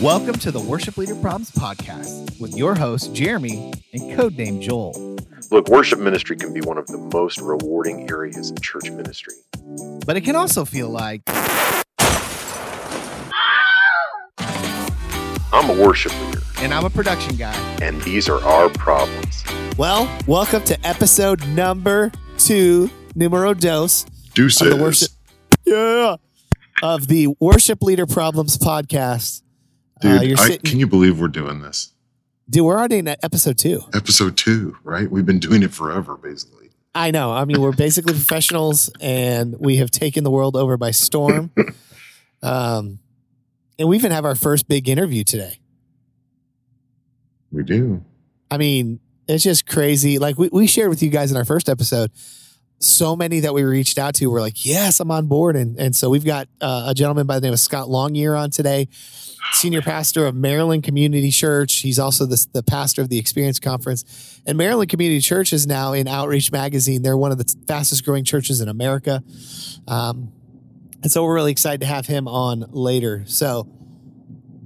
Welcome to the Worship Leader Problems Podcast with your host, Jeremy, and codename Joel. Look, worship ministry can be one of the most rewarding areas of church ministry. But it can also feel like I'm a worship leader, and I'm a production guy. and these are our problems. Well, welcome to episode number two, numero dos, Deuces. of the worship. Yeah. Of the Worship Leader Problems Podcast. Dude, Uh, you're I, sitting- can you believe we're doing this? Dude, we're already in episode two. Episode two, right? We've been doing it forever, basically. I know. I mean, we're basically professionals and we have taken the world over by storm. Um, and we even have our first big interview today. We do. I mean, it's just crazy. Like we, we shared with you guys in our first episode, so many that we reached out to were like, yes, I'm on board. And, and so we've got uh, a gentleman by the name of Scott Longyear on today, senior pastor of Maryland Community Church. He's also the, the pastor of the Experience Conference. And Maryland Community Church is now in Outreach Magazine. They're one of the fastest growing churches in America. Um, and so we're really excited to have him on later. So,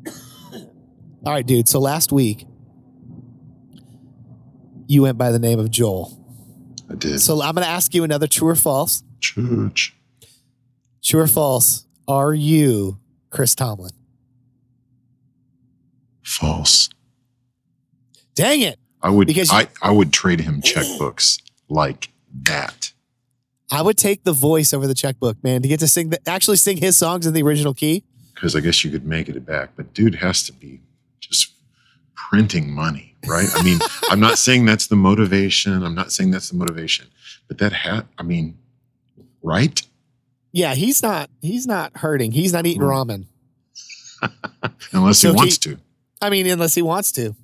all right, dude. So last week, you went by the name of Joel. I did. So I'm going to ask you another true or false. Church. True or false? Are you Chris Tomlin? False. Dang it. I would Because you- I, I would trade him checkbooks like that. I would take the voice over the checkbook, man, to get to sing the, actually sing his songs in the original key. Because I guess you could make it back. But dude has to be just printing money, right? I mean, I'm not saying that's the motivation. I'm not saying that's the motivation. But that hat, I mean, right? Yeah, he's not he's not hurting. He's not eating hmm. ramen. Unless So he he- wants to. I mean, unless he wants to.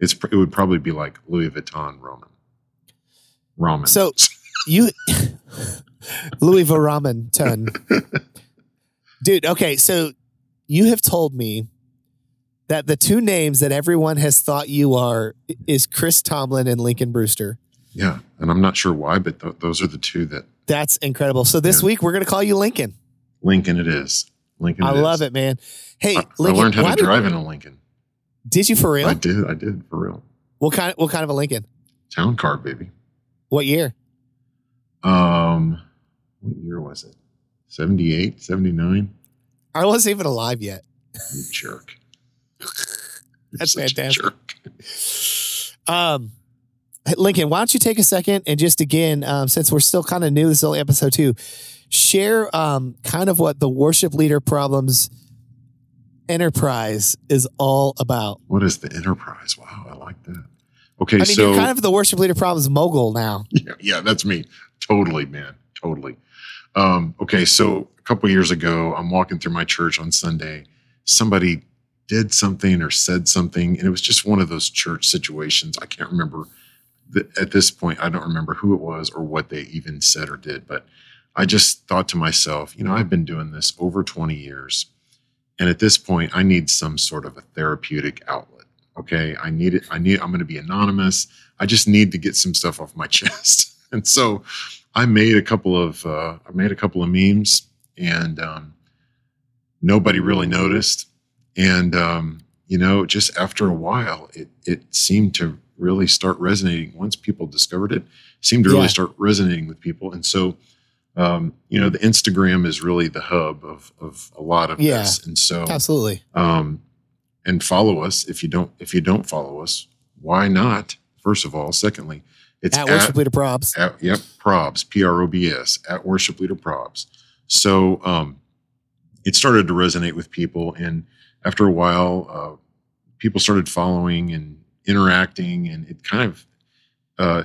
It's it would probably be like Louis Vuitton Roman. Ramen. So you Louis Varaman ton. Dude, okay, so you have told me that the two names that everyone has thought you are is Chris Tomlin and Lincoln Brewster. yeah, and I'm not sure why, but th- those are the two that That's incredible. So this Yeah. week we're going to call you Lincoln. Lincoln it is. Lincoln. I it love it, man. Hey, I, I learned how to drive in a Lincoln. Did you for real? I did. I did for real. What kind? What kind of a Lincoln? Town car, baby. What year? Um, what year was it? 78, 79? I wasn't even alive yet. You jerk. That's fantastic. jerk. Um, Lincoln, why don't you take a second and just again, um, since we're still kind of new, this is only episode two, share um, kind of what the worship leader problems enterprise is all about. What is the enterprise? Wow, I like that. Okay, I mean, so you're kind of the worship leader problems mogul now. yeah, yeah, that's me. Totally, man. Totally. Um, okay, so a couple years ago, I'm walking through my church on Sunday. Somebody did something or said something, and it was just one of those church situations. I can't remember the, at this point. I don't remember who it was or what they even said or did, but I just thought to myself, you know, I've been doing this over 20 years, and at this point, I need some sort of a therapeutic outlet. Okay, I need it. I need. I'm going to be anonymous. I just need to get some stuff off my chest. And so I made a couple of uh, I made a couple of memes, and um, nobody really noticed. And um, you know, just after a while, it it seemed to really start resonating. Once people discovered it, it seemed to really Yeah. start resonating with people. And so, um, you know, the Instagram is really the hub of of a lot of Yeah. this. And so, Absolutely. um, and follow us if you don't if you don't follow us why not first of all secondly it's At at, worship leader probs. at- yep probs p-r-o-b-s at worship leader probs so um, it started to resonate with people and after a while uh, people started following and interacting and it kind of uh,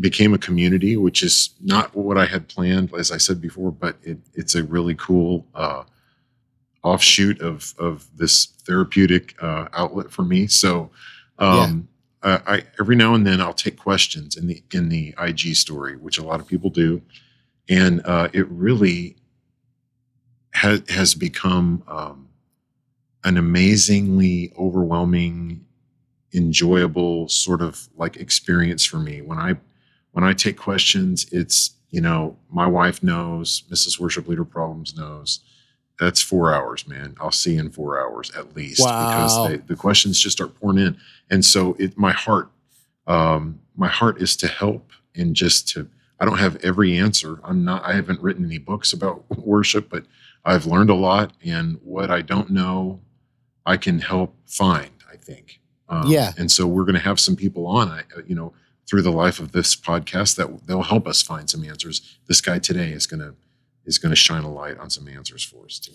became a community which is not what i had planned as i said before but it, it's a really cool uh, offshoot of of this therapeutic uh, outlet for me. So, um, uh, I every now and then I'll take questions in the in the IG story, which a lot of people do, and uh, it really has has become um, an amazingly overwhelming, enjoyable sort of like experience for me when I when I take questions. It's you know my wife knows, Mrs. Worship Leader Problems knows that's four hours, man. I'll see you in four hours at least Wow. because they, the questions just start pouring in. And so it, my heart, um, my heart is to help and just to, I don't have every answer. I'm not, I haven't written any books about worship, but I've learned a lot. And what I don't know, I can help find, I think. Um, Yeah. And so we're going to have some people on, I, uh, you know, through the life of this podcast that they'll help us find some answers. This guy today is going to, is going to shine a light on some answers for us too.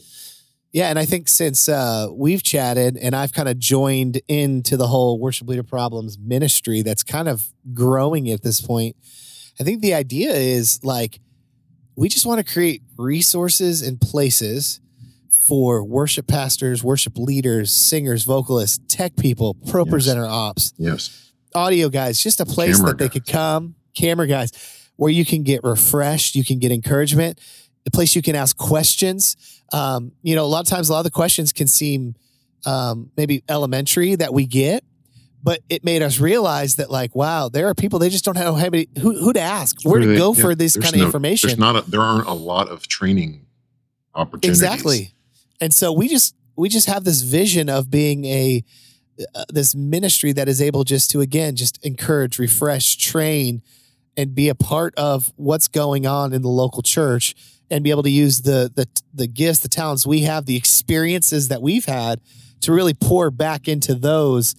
Yeah, and I think since uh, we've chatted and I've kind of joined into the whole worship leader problems ministry that's kind of growing at this point, I think the idea is like we just want to create resources and places for worship pastors, worship leaders, singers, vocalists, tech people, pro Yes. presenter ops, Yes. audio guys, just a place Camera that they could come, camera guys, where you can get refreshed, you can get encouragement, a place you can ask questions. Um, you know, a lot of times, a lot of the questions can seem um, maybe elementary that we get, but it made us realize that, like, wow, there are people they just don't know how many, who, who to ask, where to go yeah, for this kind of information. There's not a, there aren't a lot of training opportunities. Exactly. And so we just we just have this vision of being a uh, this ministry that is able just to again just encourage, refresh, train and be a part of what's going on in the local church and be able to use the the the gifts, the talents we have, the experiences that we've had to really pour back into those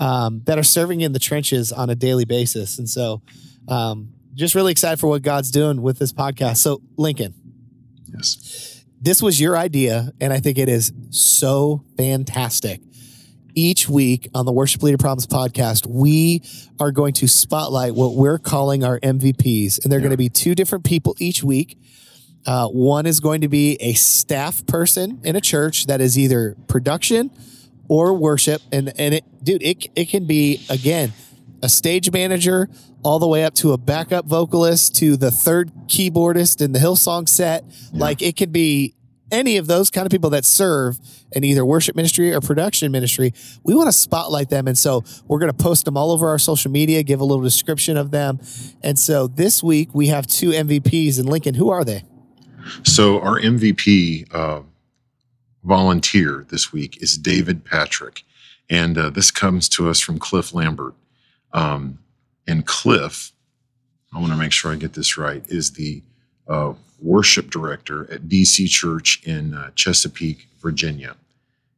um, that are serving in the trenches on a daily basis. And so um, just really excited for what God's doing with this podcast. So Lincoln, Yes. This was your idea, and I think it is so fantastic. Each week on the Worship Leader Problems podcast, we are going to spotlight what we're calling our MVPs, and they're Yeah. going to be two different people each week. Uh, one is going to be a staff person in a church that is either production or worship, and and it, dude, it it can be again a stage manager all the way up to a backup vocalist to the third keyboardist in the Hillsong set. Like it could be any of those kind of people that serve in either worship ministry or production ministry. We want to spotlight them. And so we're going to post them all over our social media, give a little description of them. And so this week we have two MVPs in Lincoln. Who are they? So our MVP uh, volunteer this week is David Patrick, and uh, this comes to us from Cliff Lambert. Um, and Cliff, I want to make sure I get this right, is the uh, worship director at DC Church in uh, Chesapeake, Virginia.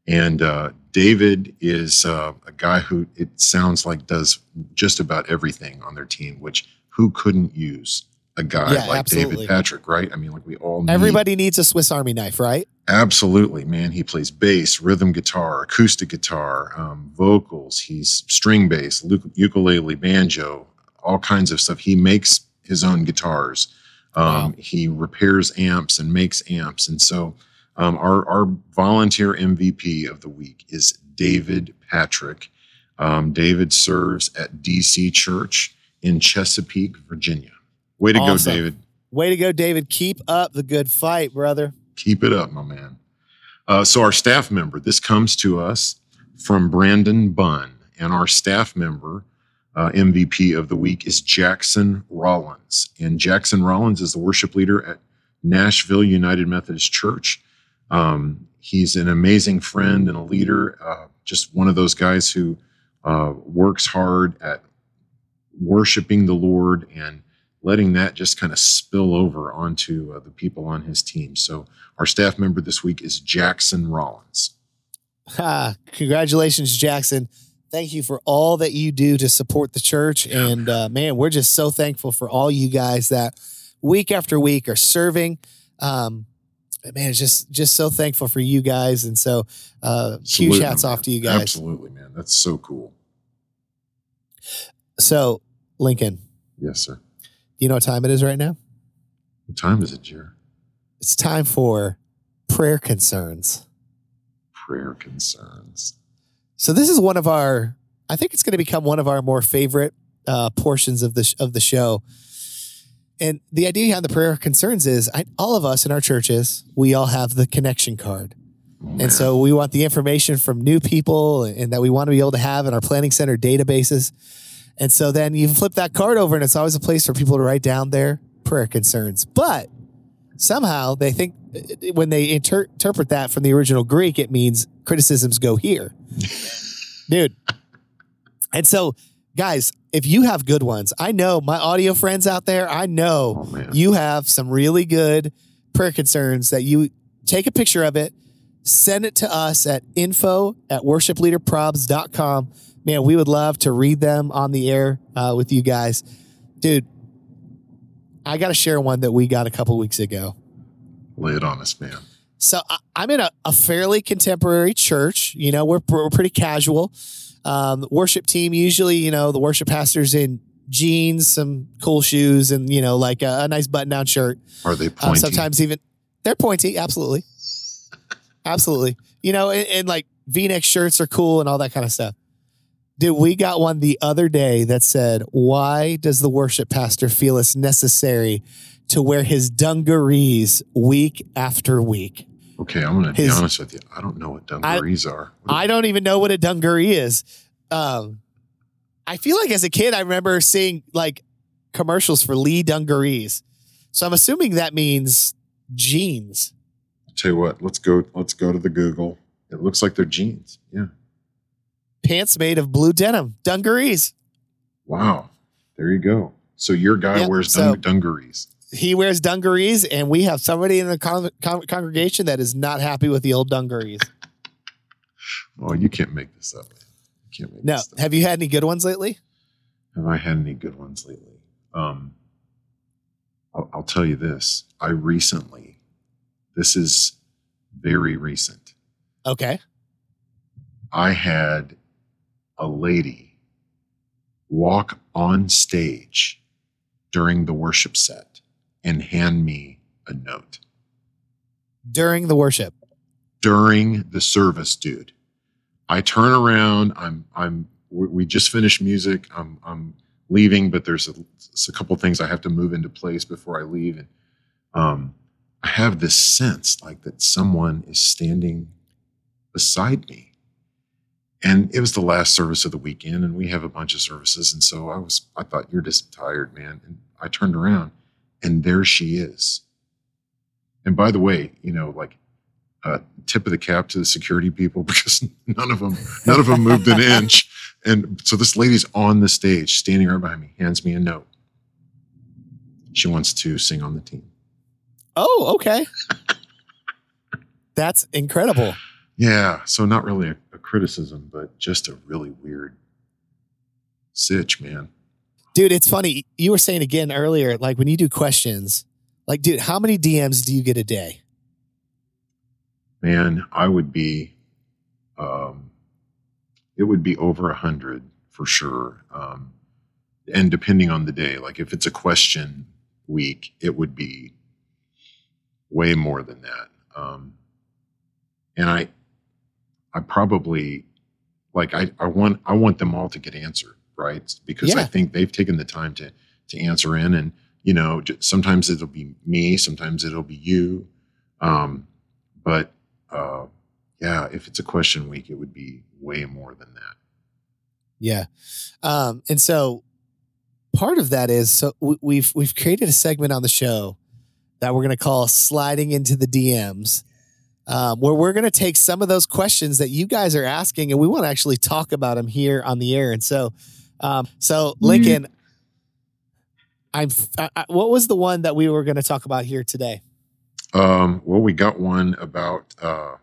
And uh, David is uh, a guy who it sounds like does just about everything on their team, which who couldn't use a guy Yeah, like absolutely. David Patrick, right? I mean, like we all need Everybody needs a Swiss Army knife, right? Absolutely, man. He plays bass, rhythm guitar, acoustic guitar, um, vocals. He's string bass, ukulele, banjo, all kinds of stuff. He makes his own guitars. Um, Wow. He repairs amps and makes amps. And so, um, our our volunteer MVP of the week is David Patrick. Um, David serves at DC Church in Chesapeake, Virginia. Way to Awesome. go, David. Way to go, David. Keep up the good fight, brother. Keep it up, my man. Uh, so, our staff member, this comes to us from Brandon Bunn, and our staff member, uh, MVP of the week, is Jackson Rollins. And Jackson Rollins is the worship leader at Nashville United Methodist Church. Um, he's an amazing friend and a leader, uh, just one of those guys who uh, works hard at worshiping the Lord and letting that just kind of spill over onto uh, the people on his team. So, our staff member this week is Jackson Rollins. Ha, congratulations, Jackson. Thank you for all that you do to support the church. And uh, man, we're just so thankful for all you guys that week after week are serving. Um, man, it's just just so thankful for you guys. And so uh, huge hats man. off to you guys. Absolutely, man. That's so cool. So, Lincoln, Yes, sir. You know what time it is right now? What time is it, Jer? It's time for prayer concerns. Prayer concerns. So this is one of our. I think it's going to become one of our more favorite uh, portions of the sh- of the show. And the idea behind the prayer concerns is, I, all of us in our churches, we all have the connection card, Oh, and so we want the information from new people, and that we want to be able to have in our planning center databases. And so then you flip that card over, and it's always a place for people to write down their prayer concerns. But somehow they think when they inter- interpret that from the original Greek, it means criticisms go here, dude. And so, guys, if you have good ones, I know my audio friends out there. I know Oh you have some really good prayer concerns that you take a picture of it, send it to us at info at worshipleaderprobs.com. Man, we would love to read them on the air uh, with you guys. Dude, I got to share one that we got a couple weeks ago. Lay it on us, man. So I, I'm in a, a fairly contemporary church. You know, we're, we're pretty casual. Um, worship team, usually, you know, the worship pastor's in jeans, some cool shoes, and, you know, like a, a nice button down shirt. Are they Um, pointy? sometimes even they're pointy. Absolutely, absolutely. You know, and, and like V-neck shirts are cool and all that kind of stuff. Dude, we got one the other day that said, "Why does the worship pastor feel it's necessary to wear his dungarees week after week?" okay, I'm gonna be his- honest with you. I don't know what dungarees are. What I don't even know what a dungaree is. Um, I feel like as a kid, I remember seeing like commercials for Lee dungarees. So I'm assuming that means jeans. Tell you what, let's go. Let's go to the Google. It looks like they're jeans. Yeah. Pants made of blue denim, dungarees. Wow. There you go. So your guy Yeah, wears so- dungarees. He wears dungarees, and we have somebody in the con- con- congregation that is not happy with the old dungarees. Oh, you can't make this up. Man. You can't make No, this up. have you had any good ones lately? Have I had any good ones lately? Um, I'll, I'll tell you this. I recently, this is very recent. Okay. I had a lady walk on stage during the worship set and hand me a note During the worship. during the service, dude. I turn around. I'm I'm we just finished music. I'm I'm leaving, but there's a, a couple things I have to move into place before I leave, and um, I have this sense like that someone is standing beside me. And it was the last service of the weekend, and we have a bunch of services, and so I was I thought you're just tired, man. And I turned around, and there she is. And by the way, you know, like uh, tip of the cap to the security people because none of them none of them moved an inch. And so this lady's on the stage, standing right behind me, hands me a note. She wants to sing on the team. Oh, okay. That's incredible. Yeah, so not really a, a criticism, but just a really weird sitch, man. Dude, it's funny. You were saying again earlier, like when you do questions, like, dude, how many DMs do you get a day? Man, I would be, um, it would be over a hundred for sure. Um, and depending on the day, like if it's a question week, it would be way more than that. Um, and I, I probably like I, I want I want them all to get answered right because I think they've taken the time to to answer in and you know sometimes it'll be me sometimes it'll be you um, but uh, yeah if it's a question week it would be way more than that Yeah. Um, and so part of that is so we've we've created a segment on the show that we're going to call sliding into the DMs. Um, where we're going to take some of those questions that you guys are asking and we want to actually talk about them here on the air. And so, um, so Lincoln, I'm, I, what was the one that we were going to talk about here today? um, well we got one about uh,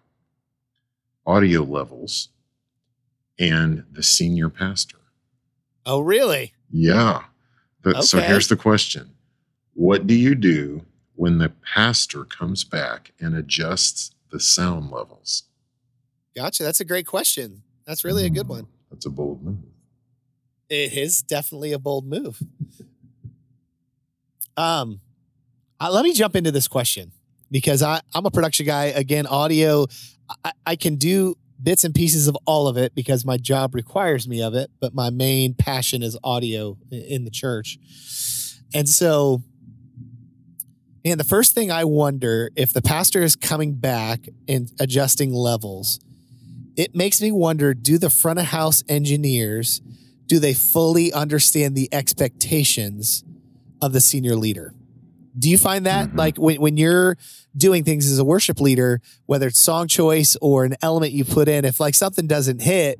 audio levels and the senior pastor Oh, really? Yeah. The- So here's the question What do you do when the pastor comes back and adjusts the sound levels? Gotcha. That's a great question. That's really a good one. That's a bold move. It is definitely a bold move. Um, let me jump into this question because I, I'm a production guy. Again, audio, I, I can do bits and pieces of all of it because my job requires me of it, but my main passion is audio in the church. And so, man, the first thing I wonder if the pastor is coming back and adjusting levels, it makes me wonder do the front of house engineers do they fully understand the expectations of the senior leader Do you find that Mhm. like when, when you're doing things as a worship leader, whether it's song choice or an element you put in, if like something doesn't hit,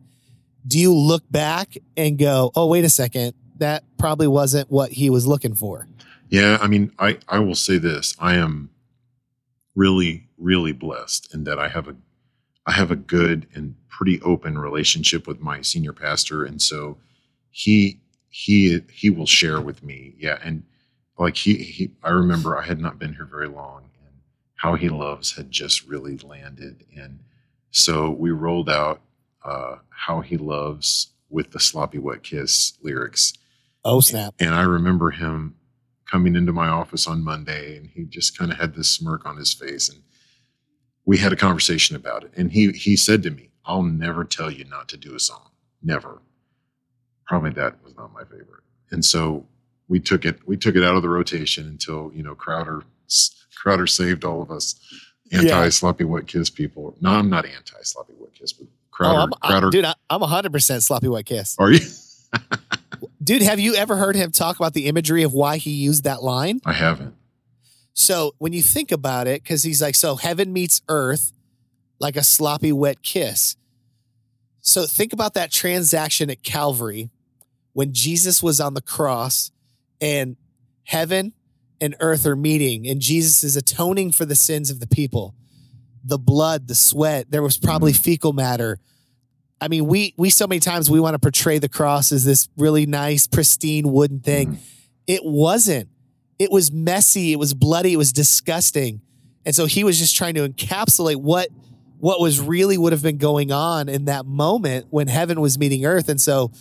do you look back and go, oh, wait a second, that probably wasn't what he was looking for? Yeah, I mean, I I will say this: I am really, really blessed in that I have a I have a good and pretty open relationship with my senior pastor, and so he he he will share with me. Yeah, and like he he, I remember I had not been here very long, and how he loves had just really landed, and so we rolled out uh, how he loves with the sloppy wet kiss lyrics Oh, snap. and I remember him coming into my office on Monday and he just kind of had this smirk on his face and we had a conversation about it. And he he said to me, I'll never tell you not to do a song. Never. Probably that was not my favorite. And so we took it we took it out of the rotation until, you know, Crowder Crowder saved all of us anti sloppy wet kiss people. No, I'm not anti sloppy wet kiss, but Oh, Crowder I'm, I- Crowder dude, I, I'm 100% sloppy wet kiss. are you? Dude, have you ever heard him talk about the imagery of why he used that line? I haven't. So when you think about it, because he's like, so heaven meets earth like a sloppy wet kiss. So think about that transaction at Calvary when Jesus was on the cross and heaven and earth are meeting and Jesus is atoning for the sins of the people. The blood, the sweat, there was probably mm. fecal matter. I mean, we we so many times we want to portray the cross as this really nice, pristine wooden thing. Mm-hmm. It wasn't. It was messy, it was bloody, it was disgusting. And so he was just trying to encapsulate what what was really would have been going on in that moment when heaven was meeting earth. And so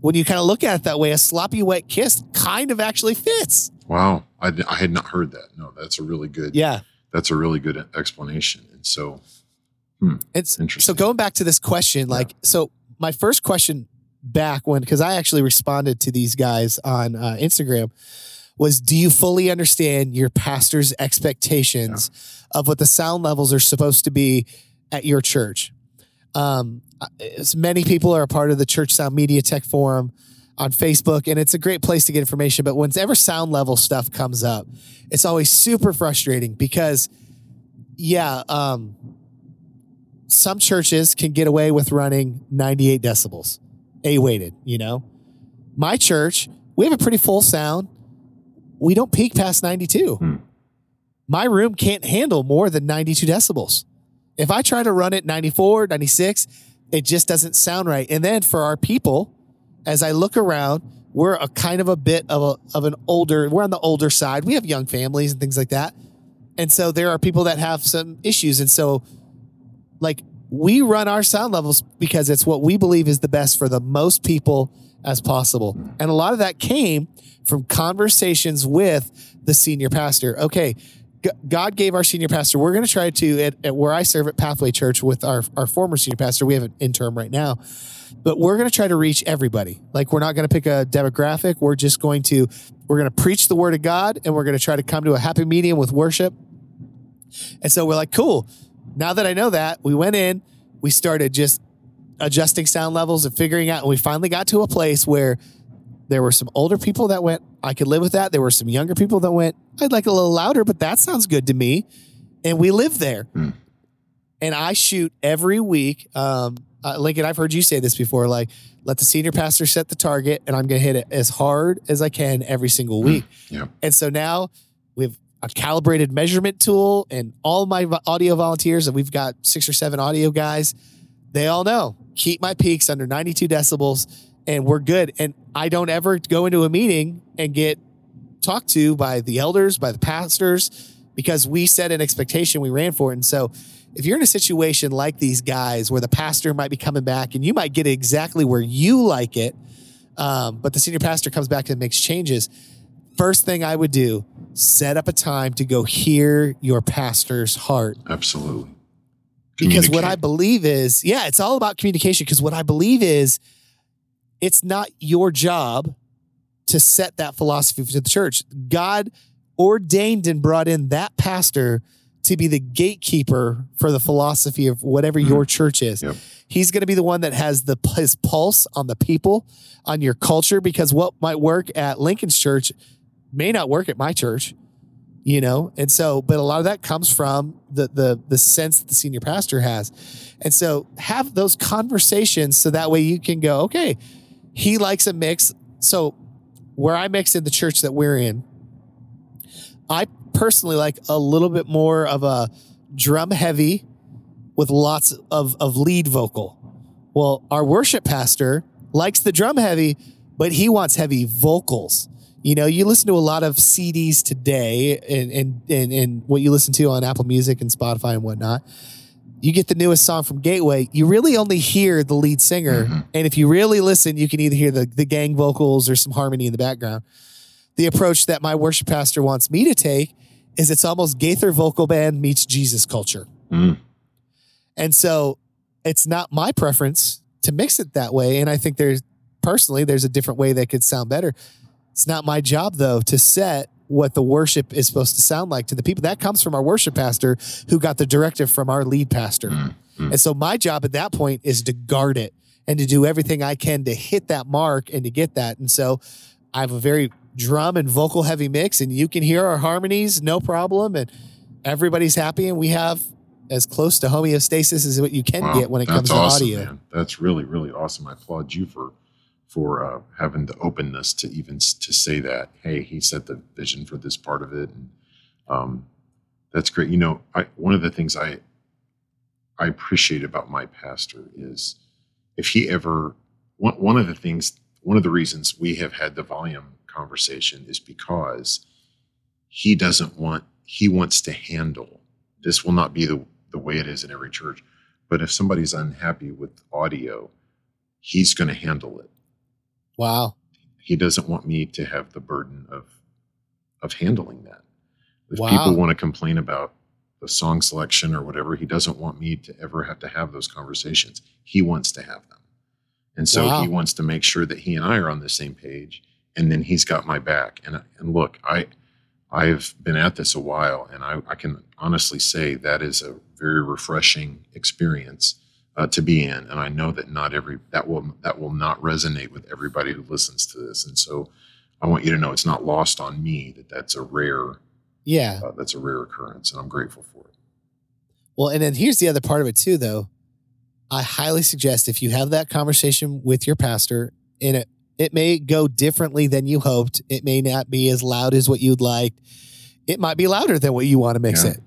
when you kind of look at it that way, a sloppy wet kiss kind of actually fits. Wow, I, I had not heard that. No, that's a really good. Yeah. that's a really good explanation. And so, It's Interesting. so going back to this question, like, so my first question back when, because I actually responded to these guys on uh, Instagram, was do you fully understand your pastor's expectations of what the sound levels are supposed to be at your church? Um, as many people are a part of the Church Sound Media Tech Forum on Facebook, and it's a great place to get information. But whenever sound level stuff comes up, it's always super frustrating because, yeah, um, some churches can get away with running 98 decibels, A weighted, you know. My church, we have a pretty full sound. We don't peak past 92. Hmm. My room can't handle more than 92 decibels. If I try to run it 94, 96, it just doesn't sound right. And then for our people, as I look around, we're a kind of a bit of a of an older, we're on the older side. We have young families and things like that. And so there are people that have some issues. And so like we run our sound levels because it's what we believe is the best for the most people as possible. And a lot of that came from conversations with the senior pastor. Okay, God gave our senior pastor. We're going to try to at, at where I serve at Pathway Church with our our former senior pastor. We have an interim right now, but we're going to try to reach everybody. Like we're not going to pick a demographic. We're just going to we're going to preach the word of God, and we're going to try to come to a happy medium with worship. And so we're like, cool. Now that I know that, we went in, we started just adjusting sound levels and figuring out, and we finally got to a place where there were some older people that went, I could live with that. There were some younger people that went, I'd like a little louder, but that sounds good to me. And we live there. Hmm. And I shoot every week. Um, uh, Lincoln, I've heard you say this before like, let the senior pastor set the target, and I'm going to hit it as hard as I can every single week. yeah. And so now we have a calibrated measurement tool, and all my audio volunteers, and we've got six or seven audio guys, they all know keep my peaks under 92 decibels, and we're good. And I don't ever go into a meeting and get talked to by the elders, by the pastors, because we set an expectation, we ran for it. And so if you're in a situation like these guys where the pastor might be coming back and you might get exactly where you like it, um, but the senior pastor comes back and makes changes, first thing I would do, set up a time to go hear your pastor's heart. Absolutely. Because what I believe is, yeah, it's all about communication. Because what I believe is, it's not your job to set that philosophy for the church. God ordained and brought in that pastor to be the gatekeeper for the philosophy of whatever your mm-hmm. church is. Yep. He's going to be the one that has the his pulse on the people, on your culture, because what might work at Lincoln's church may not work at my church. you know? And so but a lot of that comes from the the the sense that the senior pastor has. And so have those conversations so that way you can go okay he likes a mix. So where i mix in the church that we're in i personally like a little bit more of a drum heavy with lots of of lead vocal. Well our worship pastor likes the drum heavy but he wants heavy vocals you know, you listen to a lot of CDs today and, and, and, and what you listen to on Apple Music and Spotify and whatnot. You get the newest song from Gateway, you really only hear the lead singer. Mhm. And if you really listen, you can either hear the, the gang vocals or some harmony in the background. The approach that my worship pastor wants me to take is it's almost Gaither vocal band meets Jesus culture. Mm. And so it's not my preference to mix it that way. And I think there's personally, there's a different way that could sound better. It's not my job though to set what the worship is supposed to sound like to the people. That comes from our worship pastor who got the directive from our lead pastor. Mm, mm. And so my job at that point is to guard it and to do everything I can to hit that mark and to get that. And so I have a very drum and vocal heavy mix and you can hear our harmonies no problem and everybody's happy and we have as close to homeostasis as what you can Wow, get when it comes to awesome, audio. Man. That's really really awesome. I applaud you for for uh, having the openness to even to say that. Hey, he set the vision for this part of it, and um, that's great. You know, I, one of the things I I appreciate about my pastor is if he ever one one of the things one of the reasons we have had the volume conversation is because he doesn't want he wants to handle this will not be the the way it is in every church but if somebody's unhappy with audio he's going to handle it Wow. he doesn't want me to have the burden of of handling that if Wow. people want to complain about the song selection or whatever he doesn't want me to ever have to have those conversations he wants to have them and so Wow. he wants to make sure that he and i are on the same page and then he's got my back and and look i i've been at this a while and i, I can honestly say that is a very refreshing experience uh, to be in and i know that not every that will that will not resonate with everybody who listens to this and so i want you to know it's not lost on me that that's a rare Yeah. uh, that's a rare occurrence and i'm grateful for it Well, and then here's the other part of it too, though. I highly suggest if you have that conversation with your pastor, and it it may go differently than you hoped. It may not be as loud as what you'd like. It might be louder than what you want to mix Yeah. it.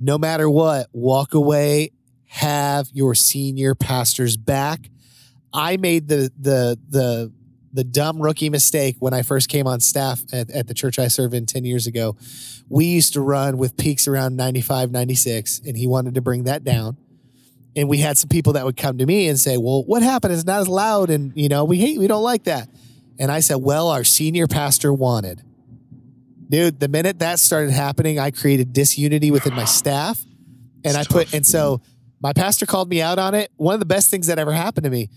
No matter what, walk away. Have your senior pastor's back. I made the the the the dumb rookie mistake when I first came on staff at, at the church I serve in 10 years ago. We used to run with peaks around 95, 96, and he wanted to bring that down. And we had some people that would come to me and say, Well, what happened? It's not as loud, and you know, we hate we don't like that. And I said, Well, our senior pastor wanted. Dude, the minute that started happening, I created disunity within my staff. And I put and so my pastor called me out on it. One of the best things that ever happened to me.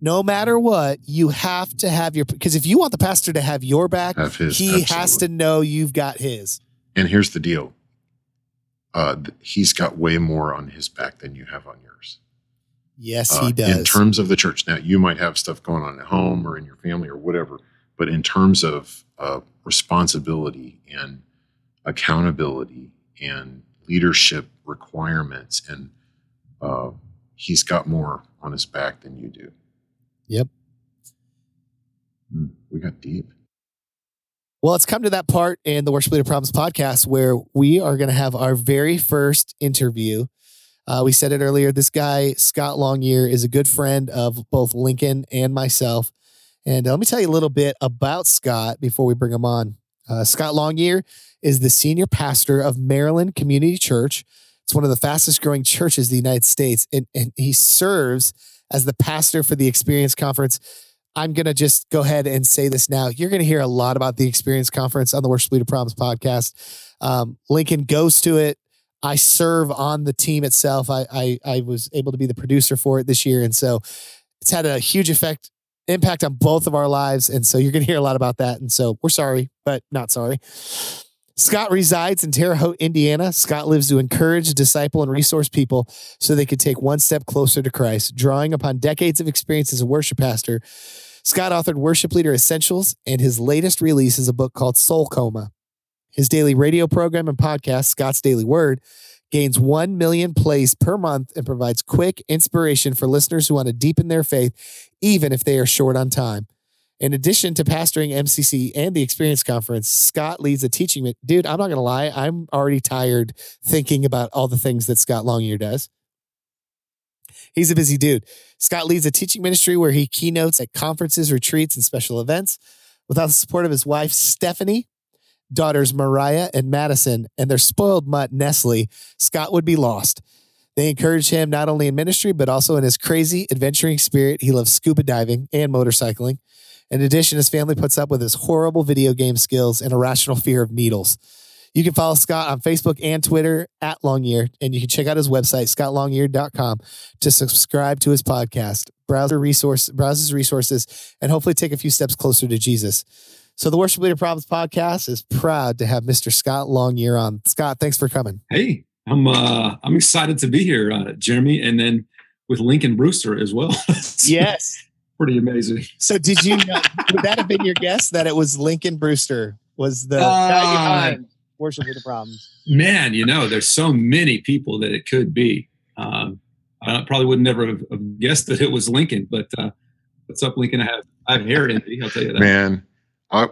No matter what, you have to have your because if you want the pastor to have your back, have his he has to know you've got his. and here's the deal uh, he's got way more on his back than you have on yours Yes, Uh, he does. in terms of the church now you might have stuff going on at home or in your family or whatever but in terms of uh, responsibility and accountability and leadership requirements and uh, he's got more on his back than you do Yep. Hmm, we got deep Well, it's come to that part in the Worship Leader Problems podcast where we are going to have our very first interview. Uh, we said it earlier. This guy, Scott Longyear, is a good friend of both Lincoln and myself. And uh, let me tell you a little bit about Scott before we bring him on. Uh, Scott Longyear is the senior pastor of Maryland Community Church. It's one of the fastest growing churches in the United States. And, and he serves as the pastor for the Experience Conference. I'm going to just go ahead and say this now. You're going to hear a lot about the Experience Conference on the Worship Leader Problems podcast. Um, Lincoln goes to it. I serve on the team itself. I, I I was able to be the producer for it this year, and so it's had a huge effect impact on both of our lives. And so you're going to hear a lot about that. And so we're sorry, but not sorry. Scott resides in Terre Haute, Indiana. Scott lives to encourage, disciple, and resource people so they could take one step closer to Christ. Drawing upon decades of experience as a worship pastor, Scott authored Worship Leader Essentials, and his latest release is a book called Soul Coma. His daily radio program and podcast, Scott's Daily Word, gains 1 million plays per month and provides quick inspiration for listeners who want to deepen their faith, even if they are short on time. In addition to pastoring MCC and the Experience Conference, Scott leads a teaching. Dude, I'm not going to lie. I'm already tired thinking about all the things that Scott Longyear does. He's a busy dude. Scott leads a teaching ministry where he keynotes at conferences, retreats, and special events. Without the support of his wife, Stephanie, daughters Mariah and Madison, and their spoiled mutt, Nestle, Scott would be lost. They encourage him not only in ministry, but also in his crazy, adventuring spirit. He loves scuba diving and motorcycling. In addition, his family puts up with his horrible video game skills and irrational fear of needles. You can follow Scott on Facebook and Twitter at Longyear, and you can check out his website, scottlongyear.com, to subscribe to his podcast, browse, resource, browse his resources, and hopefully take a few steps closer to Jesus. So the Worship Leader Problems podcast is proud to have Mr. Scott Longyear on. Scott, thanks for coming. Hey, I'm uh, I'm excited to be here, uh, Jeremy, and then with Lincoln Brewster as well. yes, pretty amazing. So did you know, would that have been your guess that it was Lincoln Brewster was the Uh, guy behind Worship Leader Problems? Man, you know, there's so many people that it could be. Um, I probably would never have, have guessed that it was Lincoln, but uh, what's up, Lincoln? I have I have hair envy. I'll tell you that. Man, I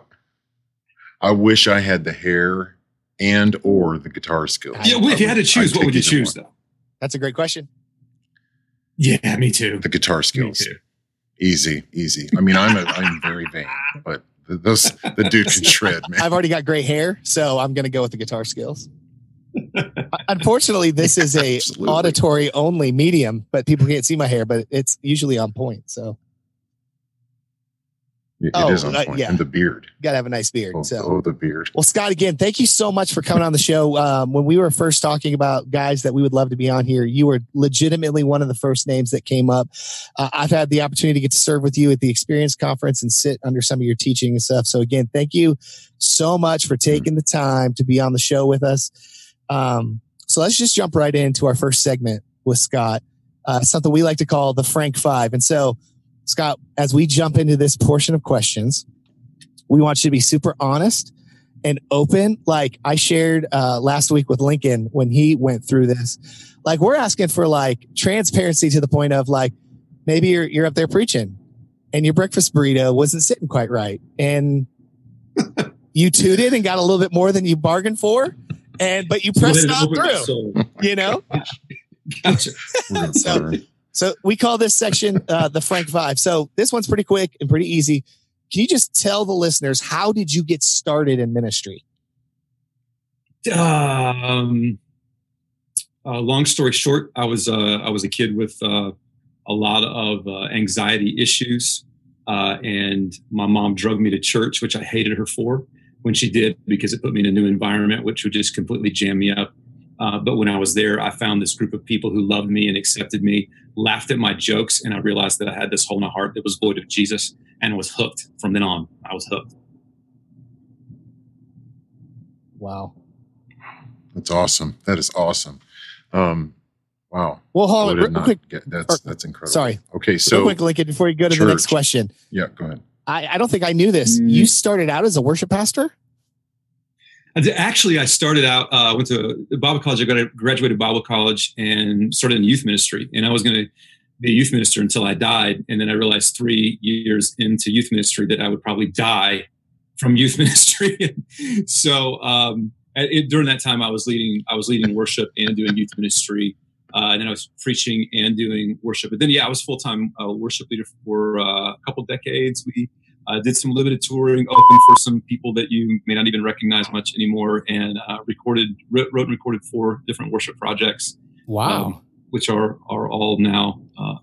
I wish I had the hair and or the guitar skills. Yeah, well, if you had to choose, I'd what would you choose, one. though? That's a great question. Yeah, me too. The guitar Me skills. Too. Easy, easy. I mean, I'm a, I'm very vain, but those the dude can shred, man. I've already got gray hair, so I'm going to go with the guitar skills. Unfortunately, this is a Absolutely. auditory only medium, but people can't see my hair, but it's usually on point. So It- it Oh, is on uh, yeah. And the beard. You got to have a nice beard. Oh, So oh, the beard. Well, Scott, again, thank you so much for coming on the show. Um, when we were first talking about guys that we would love to be on here, you were legitimately one of the first names that came up. Uh, I've had the opportunity to get to serve with you at the Experience Conference and sit under some of your teaching and stuff. So, again, thank you so much for taking the time to be on the show with us. Um, so, let's just jump right into our first segment with Scott, uh, something we like to call the Frank Five. And so, Scott, as we jump into this portion of questions, we want you to be super honest and open. Like I shared uh, last week with Lincoln when he went through this. Like we're asking for like transparency to the point of like maybe you're you're up there preaching and your breakfast burrito wasn't sitting quite right and you tooted and got a little bit more than you bargained for and but you pressed it on through. You know. Gotcha. We're So- burn. So we call this section uh, the Frank Five. So this one's pretty quick and pretty easy. Can you just tell the listeners how did you get started in ministry? Um, uh, long story short, I was uh, I was a kid with uh, a lot of uh, anxiety issues, uh, and my mom drugged me to church, which I hated her for when she did because it put me in a new environment, which would just completely jam me up. Uh, but when I was there, I found this group of people who loved me and accepted me, laughed at my jokes, and I realized that I had this hole in my heart that was void of Jesus, and was hooked from then on. I was hooked. Wow. That's awesome. That is awesome. Um, wow. Well, I hold on, would real not quick. get- that's or- that's incredible. Sorry, Okay, real so quick, Lincoln. Before you go to the next question, yeah, go ahead. I, I don't think I knew this. Mm. You started out as a worship pastor. Actually, I started out. Uh, I went to Bible college. I graduated Bible college and started in youth ministry. And I was going to be a youth minister until I died. And then I realized three years into youth ministry that I would probably die from youth ministry. so um, it, during that time, I was leading. I was leading worship and doing youth ministry. Uh, and then I was preaching and doing worship. But then, yeah, I was full time uh, worship leader for uh, a couple decades. We uh, did some limited touring, open for some people that you may not even recognize much anymore, and uh, recorded, wrote, wrote and recorded four different worship projects, um, which are are all now. Uh,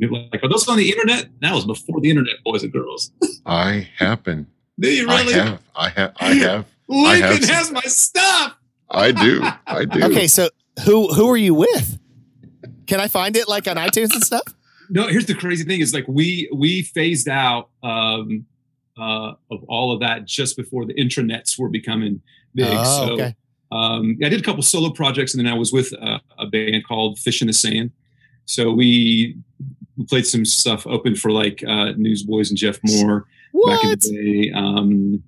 like, are those on the internet? That was before the internet, boys and girls. I happen. Do you really? I have. I have. I have. Lincoln have some- has my stuff. I do. I do. Okay, so who who are you with? Can I find it like on iTunes and stuff? No, here's the crazy thing: is like we we phased out um, uh, of all of that just before the intranets were becoming big. Oh, so okay. um, I did a couple solo projects, and then I was with a, a band called Fish in the Sand. So we, played some stuff open for like uh, Newsboys and Jeff Moore back in the day. Um,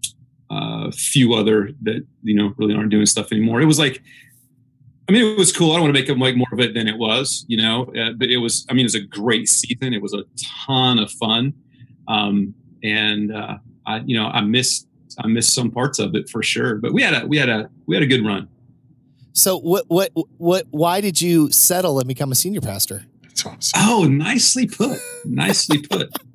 a few other that you know really aren't doing stuff anymore. It was like, I mean, it was cool. I don't want to make it like more of it than it was, you know. Uh, but it was, I mean, it was a great season. It was a ton of fun, um, and uh, I, you know, I missed I missed some parts of it for sure. But we had a we had a we had a good run. So what what what? Why did you settle and become a senior pastor? Awesome. Oh, nicely put. nicely put.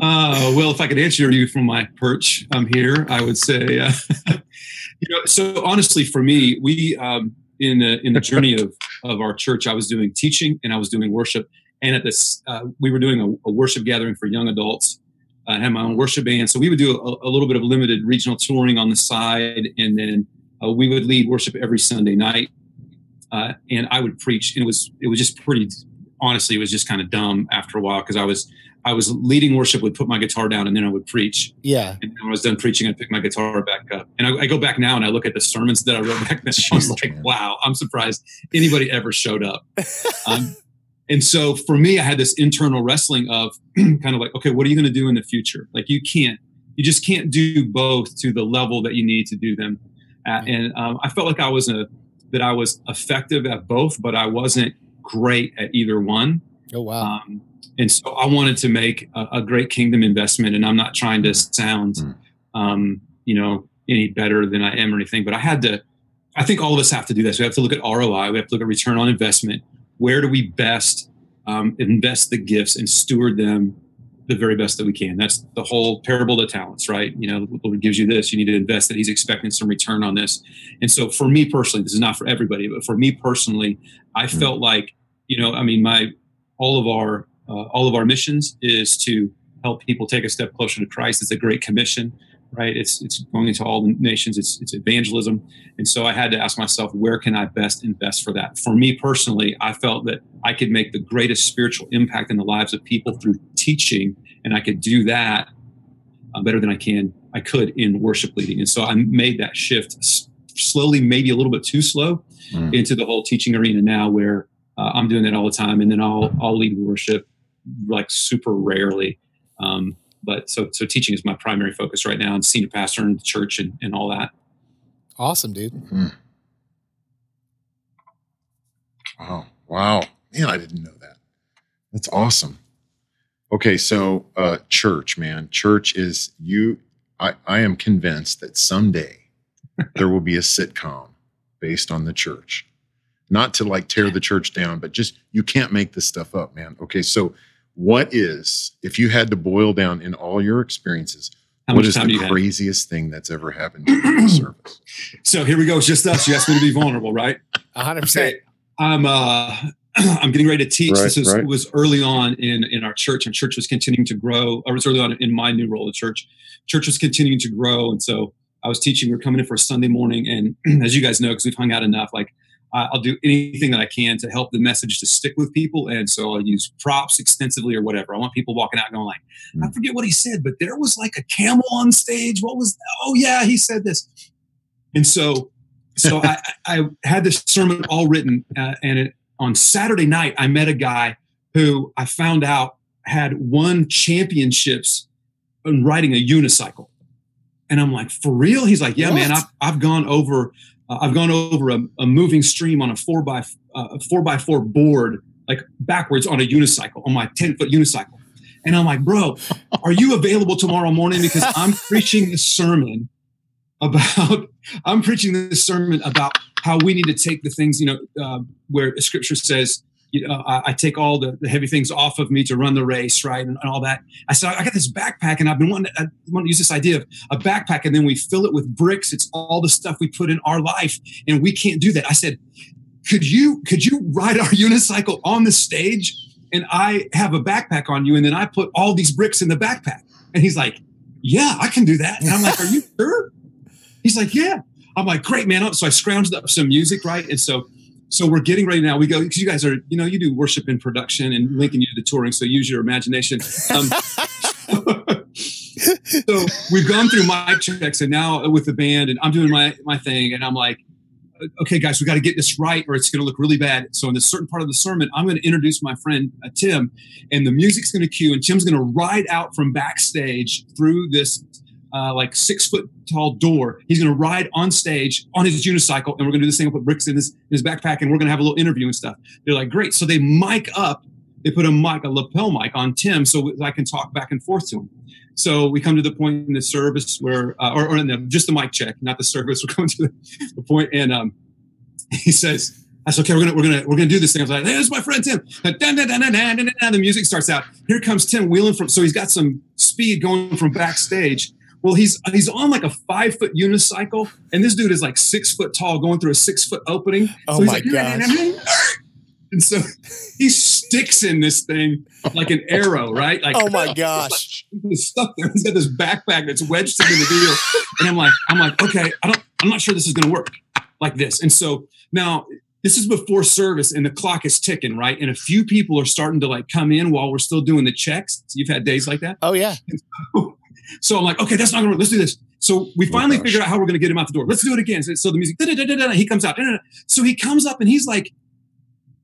Uh, well, if I could answer you from my perch, I'm here. I would say, uh, you know. So honestly, for me, we um, in the in the journey of of our church, I was doing teaching and I was doing worship, and at this, uh, we were doing a, a, worship gathering for young adults. I had my own worship band, so we would do a, a little bit of limited regional touring on the side, and then uh, we would lead worship every Sunday night, uh, and I would preach. And it was it was just pretty. Honestly, it was just kind of dumb after a while because I was I was leading worship, would put my guitar down, and then I would preach. Yeah. And when I was done preaching, I'd pick my guitar back up. And I, I go back now and I look at the sermons that I wrote back then. I was like, wow, I'm surprised anybody ever showed up. um, and so for me, I had this internal wrestling of kind of like, okay, what are you going to do in the future? Like you can't, you just can't do both to the level that you need to do them. At. And um, I felt like I was a, that I was effective at both, but I wasn't great at either one. Oh wow! Um, and so I wanted to make a, a, great kingdom investment, and I'm not trying to sound, mm. um, you know, any better than I am or anything, but I had to. I think all of us have to do this. We have to look at ROI. We have to look at return on investment. Where do we best um, invest the gifts and steward them the very best that we can. That's the whole parable of the talents, right? You know, Lord gives you this, you need to invest it. He's expecting some return on this. And so for me personally, this is not for everybody, but for me personally, I mm-hmm. felt like, you know, I mean, my all of our uh, all of our missions is to help people take a step closer to Christ. It's a great commission right? It's it's going into all the nations. It's it's evangelism, and so I had to ask myself, where can I best invest for that? For me personally, I felt that I could make the greatest spiritual impact in the lives of people through teaching, and I could do that uh, better than I can I could in worship leading. And so I made that shift slowly, maybe a little bit too slow, mm. into the whole teaching arena now, where uh, I'm doing that all the time, and then I'll I'll lead worship like super rarely. Um, but so so teaching is my primary focus right now and senior pastor in the church and, and all that. Awesome dude. Mm-hmm. wow. Wow. Man i didn't know that. That's awesome. Okay so uh church man. Church is you i i am convinced that someday there will be a sitcom based on the church not to like tear the church down but just you can't make this stuff up man okay so what is, if you had to boil down in all your experiences, How what is the craziest thing that's ever happened to your service? So here we go. It's just us. You asked me to be vulnerable, right? 100%. I'm uh I'm getting ready to teach. Right, this was, right. was early on in in our church, and church was continuing to grow. I was early on in my new role at church. Church was continuing to grow, and so I was teaching. We are coming in for a Sunday morning, and as you guys know, because we've hung out enough, like I'll do anything that I can to help the message to stick with people. And so I'll use props extensively or whatever. I want people walking out going like, I hmm. forget what he said, but there was like a camel on stage. What was, that? oh yeah, he said this. And so, so I, I had this sermon all written uh, and it, on Saturday night, I met a guy who I found out had won championships in riding a unicycle. And I'm like, for real? He's like, yeah, what? man, I've, I've gone over uh, I've gone over a, a, moving stream on a four by uh, four by four board, like backwards on a unicycle, on my 10 foot unicycle. And I'm like, bro, are you available tomorrow morning? Because I'm preaching this sermon about, I'm preaching this sermon about how we need to take the things, you know, uh, where scripture says, you know, I, I take all the, the, heavy things off of me to run the race, right, and, and, all that. I said, I got this backpack, and I've been wanting to, I want to use this idea of a backpack, and then we fill it with bricks. It's all the stuff we put in our life, and we can't do that. I said, could you could you ride our unicycle on the stage, and I have a backpack on you, and then I put all these bricks in the backpack? And he's like, Yeah, I can do that. And I'm like, Are you sure? He's like, Yeah. I'm like, Great, man. So I scrounged up some music, right, and so so we're getting ready now. We go because you guys are, you know, you do worship in production and linking you to touring. So use your imagination. Um, so we've gone through mic checks and now with the band, and I'm doing my my thing, and I'm like, okay, guys, we got to get this right, or it's going to look really bad. So in this certain part of the sermon, I'm going to introduce my friend uh, Tim, and the music's going to cue, and Tim's going to ride out from backstage through this uh, like six foot tall door. He's going to ride on stage on his unicycle, and we're going to do this thing. Put bricks in his, in his backpack, and we're going to have a little interview and stuff. They're like, great. So they mic up. They put a mic, a lapel mic, on Tim, so I can talk back and forth to him. So we come to the point in the service where, uh, or, or in the, just the mic check, not the service. We're coming to the, the point, and um, he says, I said, okay, we're gonna we're gonna we're gonna do this thing. I was like, hey, this is my friend Tim. The music starts out. Here comes Tim wheeling from. So he's got some speed going from backstage. Well, he's he's on like a five foot unicycle, and this dude is like six foot tall, going through a six foot opening. Oh so my like, gosh. And so he sticks in this thing like an arrow, right? Like Oh my gosh. He's stuck there. He's got this backpack that's wedged into the deal, and I'm like, I'm like, okay, I don't, I'm not sure this is going to work like this. And so now this is before service, and the clock is ticking, right? And a few people are starting to like come in while we're still doing the checks. You've had days like that. Oh yeah. So I'm like, okay, that's not gonna work. Let's do this. So we oh finally gosh. figured out how we're gonna get him out the door. Let's do it again. So, so the music, he comes out. So he comes up and he's like,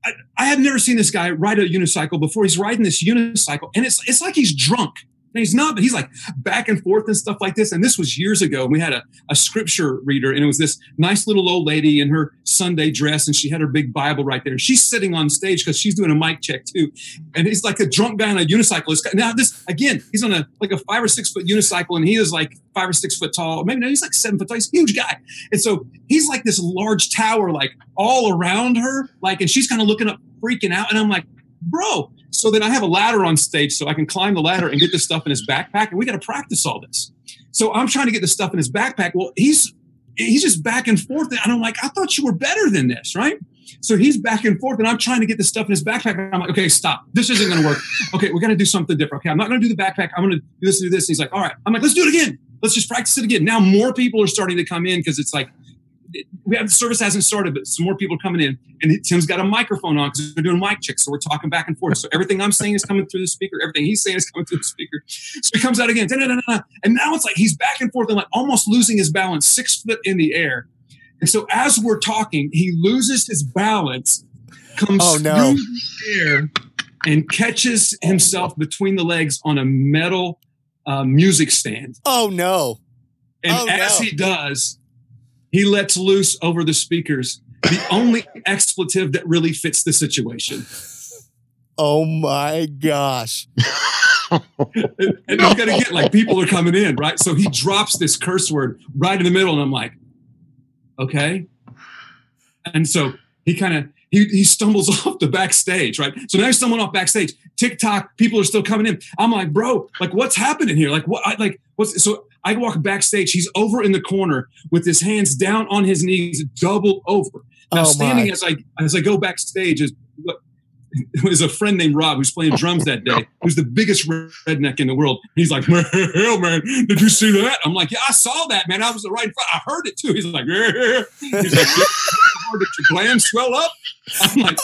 I, I have never seen this guy ride a unicycle before. He's riding this unicycle, and it's it's like he's drunk. And he's not, but he's like back and forth and stuff like this. And this was years ago. And we had a, a scripture reader, and it was this nice little old lady in her Sunday dress, and she had her big Bible right there. She's sitting on stage because she's doing a mic check too. And he's like a drunk guy on a unicycle. Now this again, he's on a like a five or six foot unicycle, and he is like five or six foot tall. Maybe no, he's like seven foot tall. He's a huge guy. And so he's like this large tower, like all around her, like, and she's kind of looking up, freaking out. And I'm like, bro. So then I have a ladder on stage so I can climb the ladder and get this stuff in his backpack. And we got to practice all this. So I'm trying to get the stuff in his backpack. Well, he's he's just back and forth. And I'm like, I thought you were better than this, right? So he's back and forth, and I'm trying to get the stuff in his backpack. And I'm like, okay, stop. This isn't going to work. Okay, we're going to do something different. Okay, I'm not going to do the backpack. I'm going to do this, and do this. And he's like, all right. I'm like, let's do it again. Let's just practice it again. Now more people are starting to come in because it's like we have the service hasn't started, but some more people are coming in, and Tim's got a microphone on because we're doing mic checks, so we're talking back and forth. So everything I'm saying is coming through the speaker, everything he's saying is coming through the speaker. So he comes out again, and now it's like he's back and forth and like almost losing his balance, six foot in the air. And so as we're talking, he loses his balance, comes Oh, no. through the air, and catches himself between the legs on a metal uh, music stand. Oh no. And Oh, as no. he does, he lets loose over the speakers the only expletive that really fits the situation. Oh my gosh. And, and you got to get like people are coming in, right? So he drops this curse word right in the middle, and I'm like, okay. And so he kind of he he stumbles off the backstage, right? So now he's stumbling off backstage. Tick tock, people are still coming in. I'm like, bro, like what's happening here? Like what? I, like what's so? I walk backstage. He's over in the corner with his hands down on his knees, doubled over. Now, Oh, standing as I as I go backstage is what is a friend named Rob who's playing drums that day, who's the biggest redneck in the world. He's like, hell, man, did you see that? I'm like, yeah, I saw that, man. I was right in front. I heard it too. He's like, yeah. he's like, "Yeah, did your glands swell up? I'm like,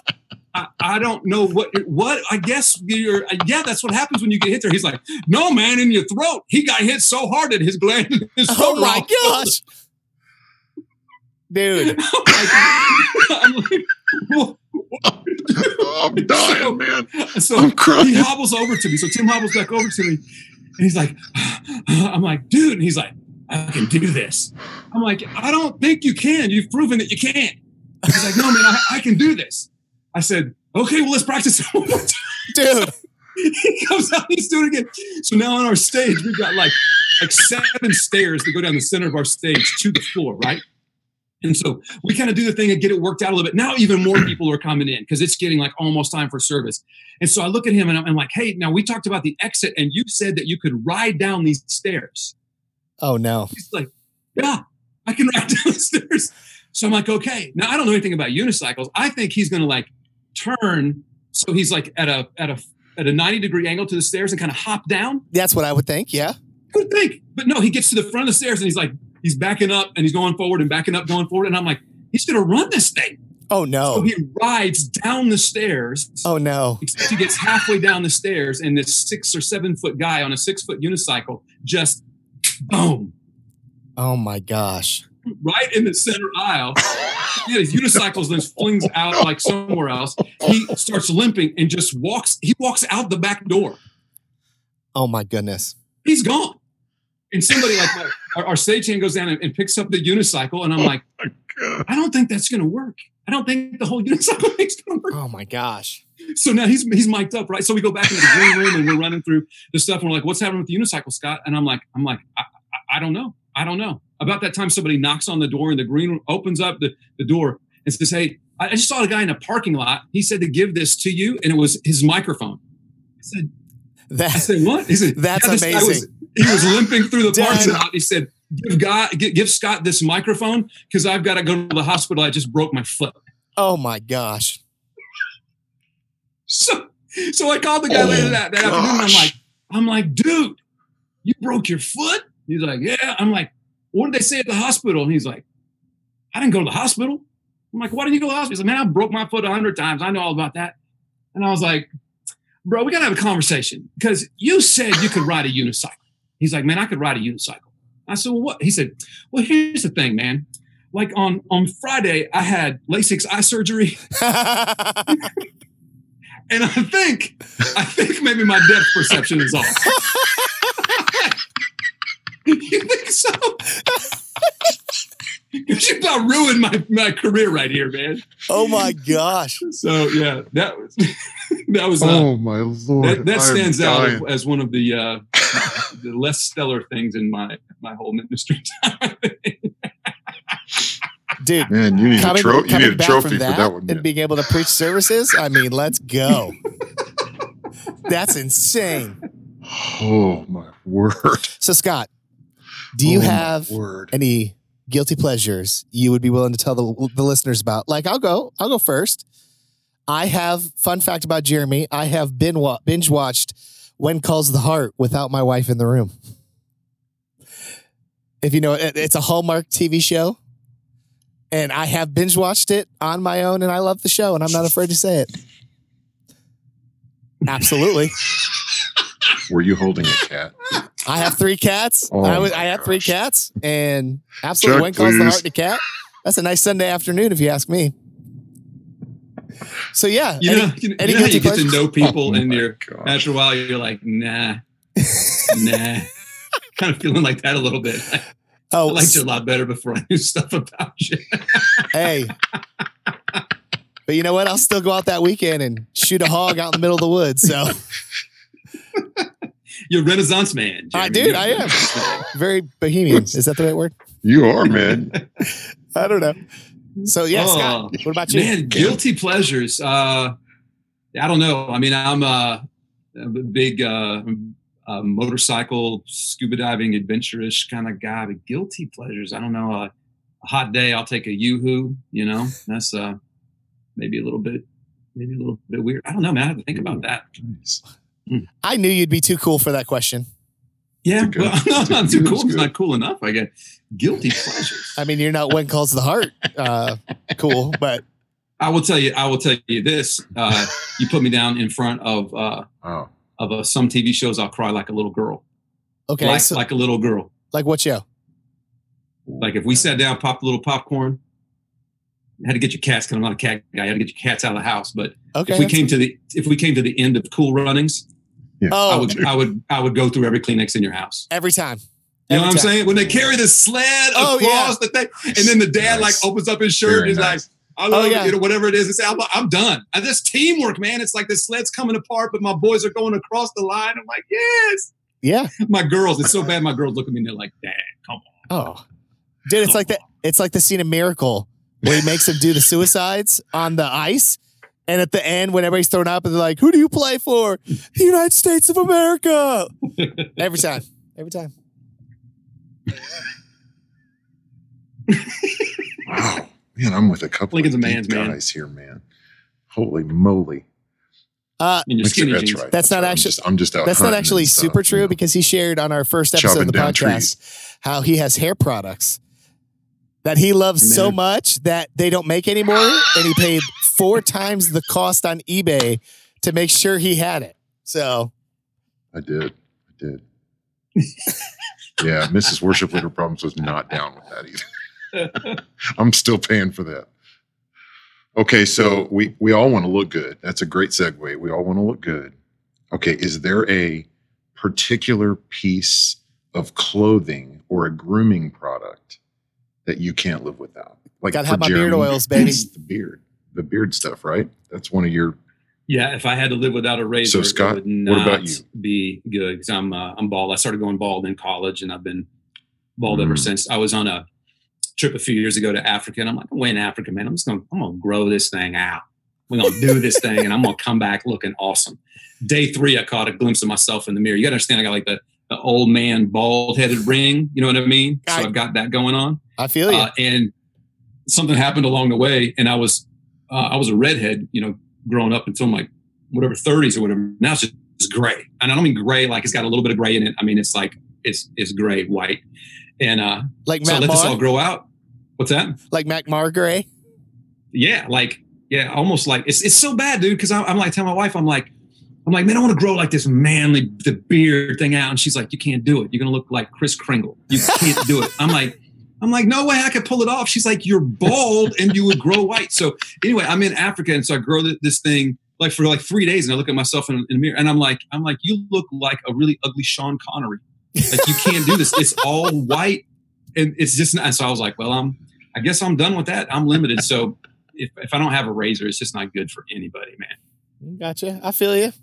I, I don't know what what. I guess you're. Yeah, that's what happens when you get hit there. He's like, no, man, in your throat. He got hit so hard that his gland. His Oh my gosh. Dude. I'm like, "What?" I'm dying, man. So I'm crying. he hobbles over to me. So Tim hobbles back over to me, and he's like, "I'm like, dude," and he's like, "I can do this." I'm like, "I don't think you can. You've proven that you can't." He's like, "No, man, I, I can do this." I said, "Okay, well, let's practice it one more time." Dude. he comes out, he's doing it again. So now on our stage, we've got like like seven stairs that go down the center of our stage to the floor, right? And so we kind of do the thing and get it worked out a little bit. Now even more people are coming in because it's getting like almost time for service. And so I look at him and I'm, I'm like, hey, now we talked about the exit and you said that you could ride down these stairs. Oh no. He's like, yeah, I can ride down the stairs. So I'm like, okay. Now I don't know anything about unicycles. I think he's going to like turn. So he's like at a, at a, at a 90 degree angle to the stairs and kind of hop down. That's what I would think. Yeah. Good think. But no, he gets to the front of the stairs and he's like, he's backing up and he's going forward and backing up, going forward. And I'm like, he's going to run this thing. Oh So no. he rides down the stairs. Oh no. Except he gets halfway down the stairs, and this six or seven foot guy on a six foot unicycle just boom, Oh my gosh. Right in the center aisle. Yeah, his unicycles then flings out like somewhere else. He starts limping and just walks. He walks out the back door. Oh my goodness. He's gone. and somebody like my, our, our stagehand goes down and, and picks up the unicycle, and I'm oh like, I don't think that's going to work. I don't think the whole unicycle thing's going to work. Oh my gosh. So now he's he's mic'd up, right? So we go back into the green room and we're running through the stuff. And we're like, "What's happening with the unicycle, Scott?" And I'm like, "I'm like, I, I, I don't know. I don't know." About that time, somebody knocks on the door, and the green room opens up the, the door and says, "Hey, I just saw a guy in a parking lot. He said to give this to you, and it was his microphone." I said, "I said what?" He said, That's "Yeah, amazing. Was, he was limping through the parking lot. He said, "Give God, give, give Scott this microphone because I've got to go to the hospital. I just broke my foot." oh my gosh. So, so I called the guy Oh, later that, that afternoon. And I'm like, I'm like, dude, you broke your foot? He's like, yeah. I'm like, what did they say at the hospital? And he's like, I didn't go to the hospital. I'm like, why didn't you go to the hospital? He's like, man, I broke my foot a hundred times. I know all about that. And I was like, bro, we gotta have a conversation because you said you could ride a unicycle. He's like, man, I could ride a unicycle. I said, well, what? He said, well, here's the thing, man. Like on on Friday, I had LASIK eye surgery. And I think, I think maybe my depth perception is off. you think so? you about ruined my, my career right here, man. oh my gosh. So yeah, that was that was uh, Oh my lord! that, that I'm stands out dying. as one of the uh, the less stellar things in my my whole ministry time. Dude, Man, you need coming, a, tro- you need a back trophy from for that, that one. and being able to preach services, I mean, let's go. That's insane. Oh my word! So, Scott, do you Oh, have word? any guilty pleasures you would be willing to tell the, the listeners about? Like, I'll go. I'll go first. I have fun fact about Jeremy. I have been wa- binge watched "When Calls the Heart" without my wife in the room. If you know, it, it's a Hallmark TV show, and I have binge watched it on my own, and I love the show, and I'm not afraid to say it. Absolutely, Were you holding a cat? I have three cats. Oh I, was, I had three cats, and absolutely, Chuck, "When Calls the please. Heart" to cat. That's a nice Sunday afternoon, if you ask me. So yeah, You any- know, you any you know how you get to know people Oh and my you're gosh. after a while you're like, nah, nah. kind of feeling like that a little bit. Oh, I oh, liked you a lot better before I knew stuff about you. hey. But you know what? I'll still go out that weekend and shoot a hog out in the middle of the woods. So You're a Renaissance man. I- Jeremy. dude, You're a I am. Very bohemian. Is that the right word? You are man. I don't know. So yeah, Scott. Oh, What about you? Man, guilty pleasures. Uh, I don't know. I mean, I'm a, a big uh, uh, motorcycle, scuba diving, adventurous kind of guy. But guilty pleasures, I don't know. Uh, a hot day, I'll take a yoo-hoo. You know, that's uh, maybe a little bit, maybe a little bit weird. I don't know, man. I have to think about that. Nice. I knew you'd be too cool for that question. Yeah, good. well, no, not too cool. It's good. not cool enough. I get guilty pleasures. I mean, you're not when calls the heart. Uh, cool, but I will tell you. I will tell you this. Uh, you put me down in front of uh, Wow. of uh, some TV shows. I'll cry like a little girl. okay. like, so, like a little girl. like what show? Like if we sat down, popped a little popcorn, had to get your cats because I'm not a cat guy. I had to get your cats out of the house. But Okay. if we that's- came to the if we came to the end of Cool Runnings, Oh. I oh, would I would I would go through every Kleenex in your house. every time. You know Every what I'm time. saying? When they carry the sled Oh, across the thing, and then the dad Nice. like opens up his shirt Very and he's nice. like, "I love Oh, yeah. you know, whatever it is. And say, I'm, "I'm done." And this teamwork, man. It's like the sled's coming apart, but my boys are going across the line. I'm like, "Yes." Yeah. My girls, it's so bad. My girls look at me and they're like, "Dad, come on." Oh, dude, it's like the it's like the scene of Miracle where he makes them do the suicides on the ice, and at the end, when everybody's thrown up, and they're like, "Who do you play for?" The United States of America. Every time. Every time. Wow. Man, I'm with a couple Lincoln's of a deep man's man. guys here, man. Holy moly. Uh, That's, skinny that's right. That's not right. I'm actually- just, I'm just out that's not actually stuff, super you true know. because he shared on our first episode Chopping of the down podcast how he has hair products that he loves so much that they don't make anymore, and he paid four times the cost on eBay to make sure he had it. So I did. I did. yeah, Mrs. Worship Leader Problems was not down with that either. I'm still paying for that. Okay, so we we all want to look good. That's a great segue. We all want to look good. Okay, is there a particular piece of clothing or a grooming product that you can't live without? Like Gotta have my beard Jeremy, oils, baby. it's the beard, the beard stuff, right? That's one of your. Yeah, if I had to live without a razor, so Scott, it would what about you? be good because I'm uh, I'm bald. I started going bald in college, and I've been bald ever Mm. since. I was on a trip a few years ago to Africa, and I'm like, I'm way in Africa, man. I'm just gonna I'm gonna grow this thing out. We're gonna do this thing, and I'm gonna come back looking awesome. Day three, I caught a glimpse of myself in the mirror. You gotta understand, I got like the the old man bald headed ring. You know what I mean? So I- I've got that going on. I feel you. Uh, and something happened along the way, and I was uh, I was a redhead, you know, growing up until my whatever 30s or whatever. Now it's just it's gray, and I don't mean gray like it's got a little bit of gray in it. I mean it's like it's it's gray white, and uh, like so I Matt let this all grow out. What's that? like Mac Margray. Yeah, like yeah, almost like it's it's so bad, dude. Because I'm, I'm like telling my wife, I'm like. I'm like, man, I want to grow like this manly, the beard thing out. And she's like, you can't do it. You're going to look like Kris Kringle. You can't do it. I'm like, I'm like, no way I could pull it off. She's like, you're bald and you would grow white. So anyway, I'm in Africa. And so I grow this thing like for like three days. And I look at myself in, in the mirror and I'm like, I'm like, you look like a really ugly Sean Connery. Like you can't do this. It's all white. And it's just not. And so I was like, well, I'm, I guess I'm done with that. I'm limited. So if, if I don't have a razor, it's just not good for anybody, man. Gotcha. I feel you.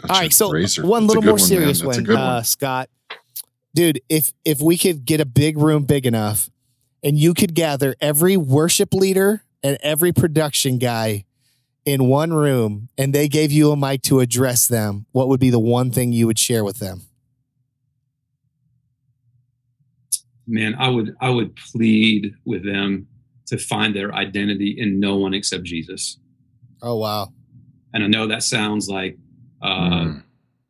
Gotcha, All right, so razor. one That's little more man. serious That's one, good uh, Scott. Dude, if if we could get a big room big enough, and you could gather every worship leader and every production guy in one room, and they gave you a mic to address them, what would be the one thing you would share with them? man i would i would plead with them to find their identity in no one except jesus Oh wow, and i know that sounds like uh, Mm.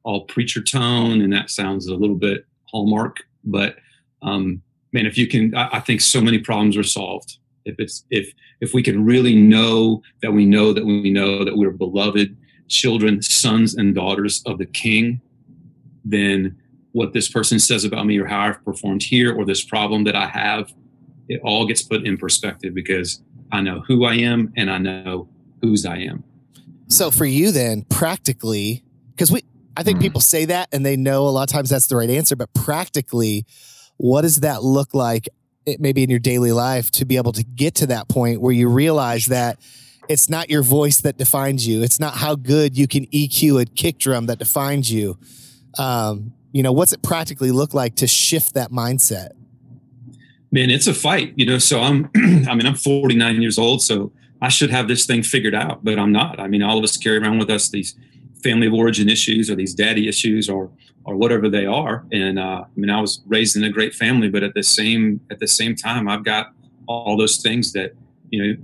all preacher tone and that sounds a little bit hallmark but um, man if you can I, I think so many problems are solved if it's if if we can really know that we know that we know that we're beloved children sons and daughters of the king then what this person says about me or how I've performed here or this problem that I have, it all gets put in perspective because I know who I am and I know whose I am. So for you then, practically, because we, I think Mhm. people say that and they know a lot of times that's the right answer, but practically, what does that look like? It maybe in your daily life to be able to get to that point where you realize that it's not your voice that defines you. It's not how good you can EQ a kick drum that defines you. Um, you know, what's it practically look like to shift that mindset? Man, it's a fight, you know. So I'm, I mean, I'm 49 years old, so I should have this thing figured out, but I'm not. I mean, all of us carry around with us these family of origin issues or these daddy issues or or whatever they are. And uh, I mean, I was raised in a great family, but at the same at the same time, I've got all those things that you know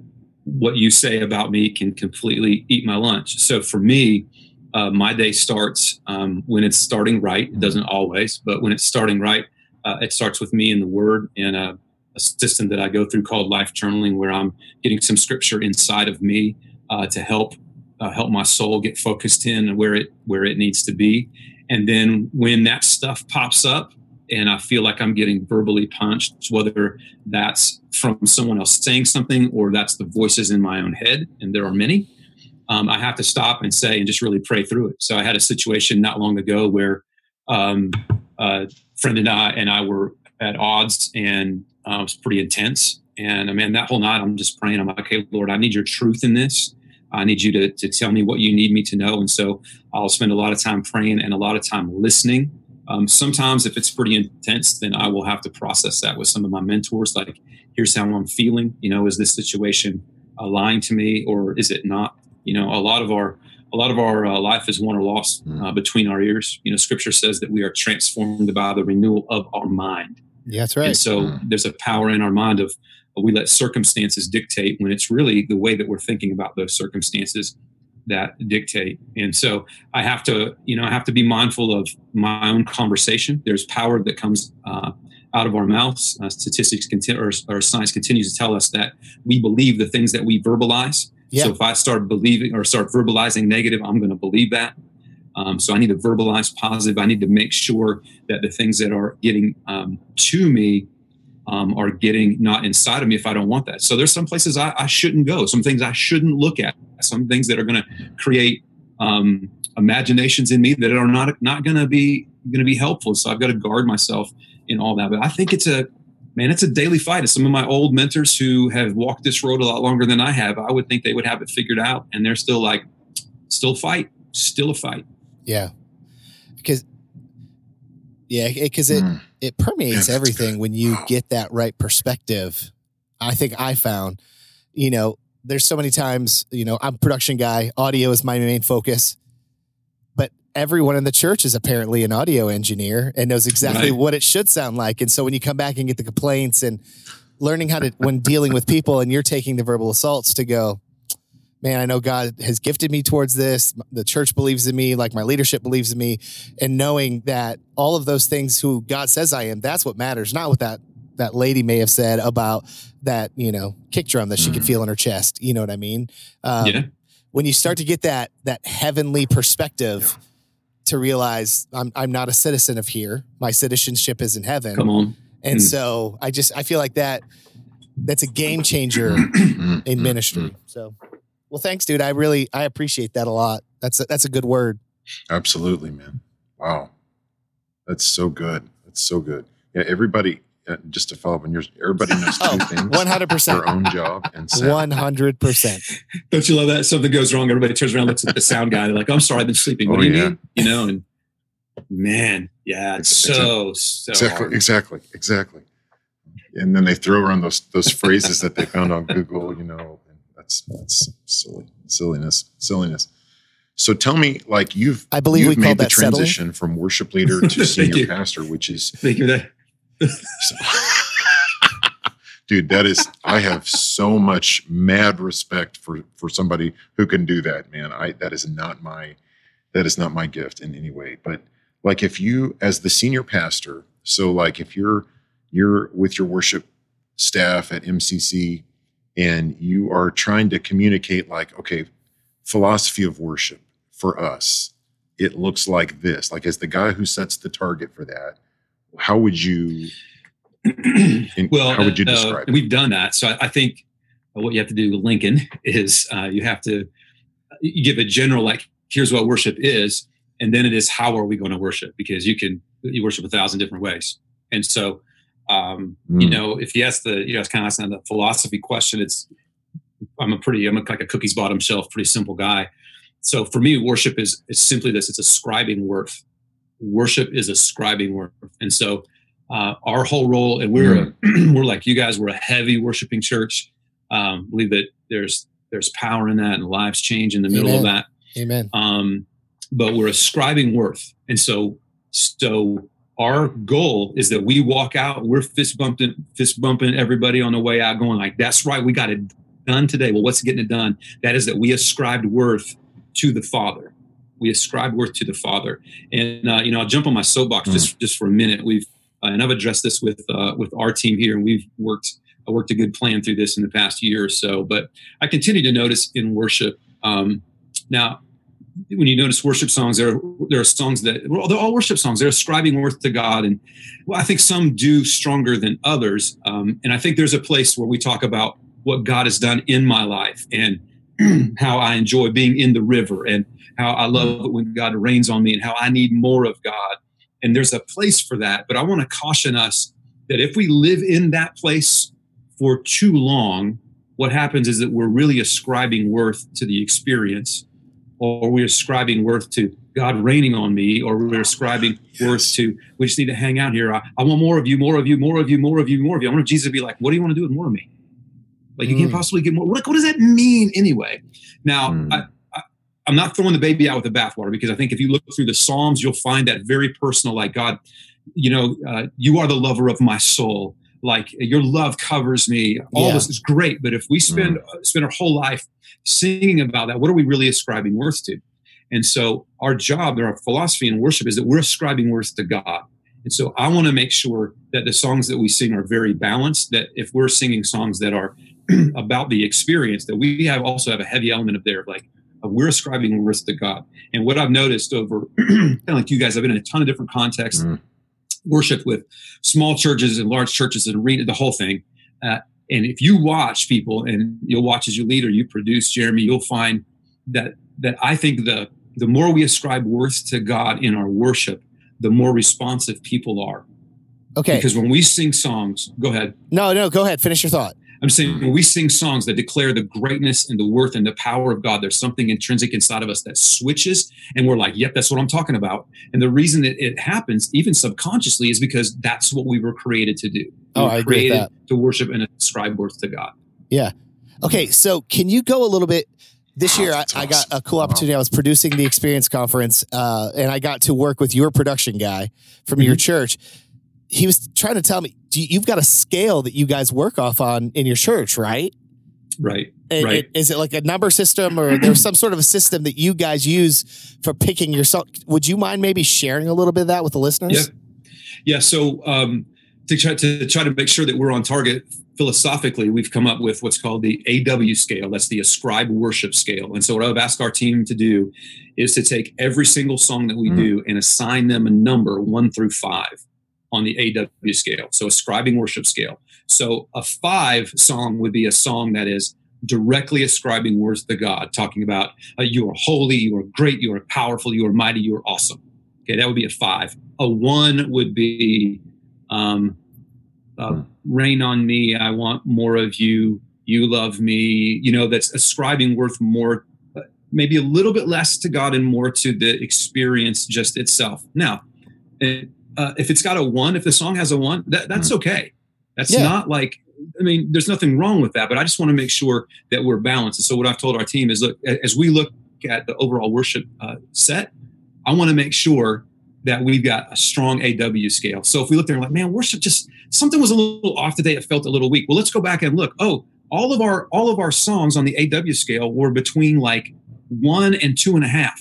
what you say about me can completely eat my lunch. So for me, uh, my day starts um, when it's starting right. It doesn't always, but when it's starting right, uh, it starts with me in the Word and a, a system that I go through called Life Journaling, where I'm getting some scripture inside of me uh, to help uh, help my soul get focused in where it where it needs to be. And then when that stuff pops up, and I feel like I'm getting verbally punched, whether that's from someone else saying something or that's the voices in my own head, and there are many. Um, I have to stop and say and just really pray through it. So I had a situation not long ago where um, a friend and I and I were at odds, and uh, it was pretty intense. And I mean, that whole night, I'm just praying. I'm like, okay, Lord, I need your truth in this. I need you to, to tell me what you need me to know. And so I'll spend a lot of time praying and a lot of time listening. Um, sometimes, if it's pretty intense, then I will have to process that with some of my mentors. Like, here's how I'm feeling. You know, is this situation uh, lying to me or is it not? You know, a lot of our a lot of our uh, life is won or lost uh, between our ears. You know, Scripture says that we are transformed by the renewal of our mind. Yeah, that's right. And so Mm. there's a power in our mind of we let circumstances dictate when it's really the way that we're thinking about those circumstances that dictate. And so I have to, you know, I have to be mindful of my own conversation. There's power that comes uh, out of our mouths. Uh, statistics continue, or, or science continues to tell us that we believe the things that we verbalize. Yeah. So if I start believing or start verbalizing negative, I'm going to believe that. Um, so I need to verbalize positive. I need to make sure that the things that are getting um, to me um, are getting not inside of me if I don't want that. So there's some places I, I shouldn't go, some things I shouldn't look at, some things that are going to create um, imaginations in me that are not not going to be going to be helpful. So I've got to guard myself in all that. But I think it's a man, it's a daily fight. As some of my old mentors who have walked this road a lot longer than I have, I would think they would have it figured out, and they're still like, still fight, still a fight. Yeah, because yeah, because it, Mm. It permeates everything when you get that right perspective. I think I found, you know, there's so many times, you know, I'm a production guy, audio is my main focus, but everyone in the church is apparently an audio engineer and knows exactly Right. what it should sound like. And so when you come back and get the complaints and learning how to, when dealing with people and you're taking the verbal assaults to go, man, I know God has gifted me towards this. The church believes in me, like my leadership believes in me, and knowing that all of those things who God says I am, that's what matters, not what that that lady may have said about that, you know, kick drum that she could Mhm. feel in her chest. You know what I mean? Um, yeah. When you start to get that that heavenly perspective to realize I'm I'm not a citizen of here. My citizenship is in heaven. Come on. And Mm. so I just I feel like that that's a game changer Mm, in mm, ministry. So, well, thanks, dude. I really I appreciate that a lot. That's a, that's a good word. Absolutely, man. Wow. That's so good. That's so good. Yeah, everybody, uh, just to follow up on yours, everybody knows two Oh, things One hundred percent. their own job and sound. One hundred percent. Don't you love that? Something goes wrong. Everybody turns around, looks at the sound guy. They're like, I'm sorry, I've been sleeping. What Oh, do you yeah. mean? You know, and man, yeah, it's It's- it's so, so exactly, hard. exactly, exactly. And then they throw around those those phrases that they found on Google, you know, and that's that's silly, silliness, silliness. So tell me, like you've I believe you've we made the that settling. transition from worship leader to senior pastor, which is Thank you that. dude that is i have so much mad respect for for somebody who can do that man i that is not my that is not my gift in any way but like if you as the senior pastor so like if you're you're with your worship staff at mcc and you are trying to communicate like okay philosophy of worship for us it looks like this like as the guy who sets the target for that how would you well, how would you uh, describe it? we've done that. So I, I think what you have to do, with Lincoln, is uh, you have to you give a general like, here's what worship is, and then it is how are we going to worship? Because you can you worship a thousand different ways, and so um, you Mm. know if you ask the you know it's kind of asking the philosophy question, it's I'm a pretty I'm a, like a cookies bottom shelf, pretty simple guy. So for me, worship is is simply this: it's ascribing worth. Worship is ascribing worth, and so uh, our whole role, and we're a, we're like you guys. We're a heavy worshiping church. Um, believe that there's there's power in that, and lives change in the middle of that. Amen. Um, but we're ascribing worth, and so so our goal is that we walk out. We're fist bumping fist bumping everybody on the way out, going like, "That's right, we got it done today." Well, what's getting it done? That is that we ascribed worth to the Father. We ascribe worth to the Father, and uh, you know, I'll jump on my soapbox Mm. just just for a minute. We've uh, and I've addressed this with uh, with our team here, and we've worked I worked a good plan through this in the past year or so. But I continue to notice in worship um, now. When you notice worship songs, there are, there are songs that well, they're all worship songs. They're ascribing worth to God, and well, I think some do stronger than others. Um, and I think there's a place where we talk about what God has done in my life and how I enjoy being in the river and how I love it when God rains on me and how I need more of God. And there's a place for that. But I want to caution us that if we live in that place for too long, what happens is that we're really ascribing worth to the experience, or we're ascribing worth to God raining on me, or we're ascribing worth to, we just need to hang out here. I, I want more of you, more of you, more of you, more of you, more of you. I want Jesus to be like, what do you want to do with more of me? Like, you can't Mm. possibly get more. What, what does that mean anyway? Now, Mm. I, I, I'm not throwing the baby out with the bathwater because I think if you look through the Psalms, you'll find that very personal, like, God, you know, uh, you are the lover of my soul. Like your love covers me. All Yeah. this is great, but if we spend uh, spend our whole life singing about that, what are we really ascribing worth to? And so our job, our philosophy in worship is that we're ascribing worth to God. And so I want to make sure that the songs that we sing are very balanced. That if we're singing songs that are about the experience, that we have also have a heavy element of there, like we're ascribing worth to God. And what I've noticed over, kind of like you guys, I've been in a ton of different contexts, Mm. Worship with small churches and large churches and read the whole thing. Uh, and if you watch people, and you'll watch as you lead or you produce, Jeremy, you'll find that that I think the the more we ascribe worth to God in our worship, the more responsive people are. Okay. Because when we sing songs, go ahead. No, no, go ahead. Finish your thought. I'm saying when we sing songs that declare the greatness and the worth and the power of God, there's something intrinsic inside of us that switches, and we're like, yep, that's what I'm talking about. And the reason that it happens, even subconsciously, is because that's what we were created to do. We Oh, were I agree with that. to worship and ascribe worth to God. Yeah. Okay, so can you go a little bit? This Wow, year, I, that's I got a cool opportunity. I was producing the Experience Conference, uh, and I got to work with your production guy from your church. He was trying to tell me, do you, you've got a scale that you guys work off on in your church, right? Right. And Right. it- Is it like a number system, or there's some sort of a system that you guys use for picking your song? Would you mind maybe sharing a little bit of that with the listeners? Yeah. Yeah. So um, to try to try to make sure that we're on target philosophically, we've come up with what's called the AW scale. That's the ascribe worship scale. And so what I've asked our team to do is to take every single song that we Mm. do and assign them a number one through five on the AW scale. So ascribing worship scale. So a five song would be a song that is directly ascribing words to God, talking about uh, you are holy, you are great, you are powerful, you are mighty, you are awesome. Okay, that would be a five. A one would be um, uh, rain on me. I want more of you. You love me. You know, that's ascribing worth more, uh, maybe a little bit less to God and more to the experience just itself. Now, it, uh, if it's got a one, if the song has a one, that, that's okay. That's Yeah. not like, I mean, there's nothing wrong with that, but I just want to make sure that we're balanced. And so, what I've told our team is look, as we look at the overall worship uh, set, I want to make sure that we've got a strong AW scale. So if we look there and like, man, worship just something was a little off today, it felt a little weak. Well, let's go back and look. Oh, all of our all of our songs on the AW scale were between like one and two and a half.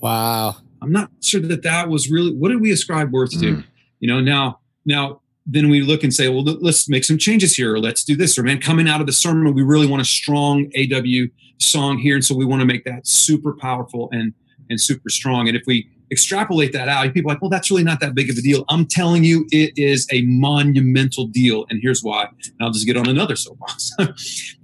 Wow. I'm not sure that that was really what did we ascribe worth to? Mm. You know, now now then we look and say, well, let- let's make some changes here, or let's do this, or man, coming out of the sermon, we really want a strong AW song here, and so we want to make that super powerful and and super strong. And if we extrapolate that out, people are like, well, that's really not that big of a deal. I'm telling you, it is a monumental deal, and here's why. And I'll just get on another soapbox.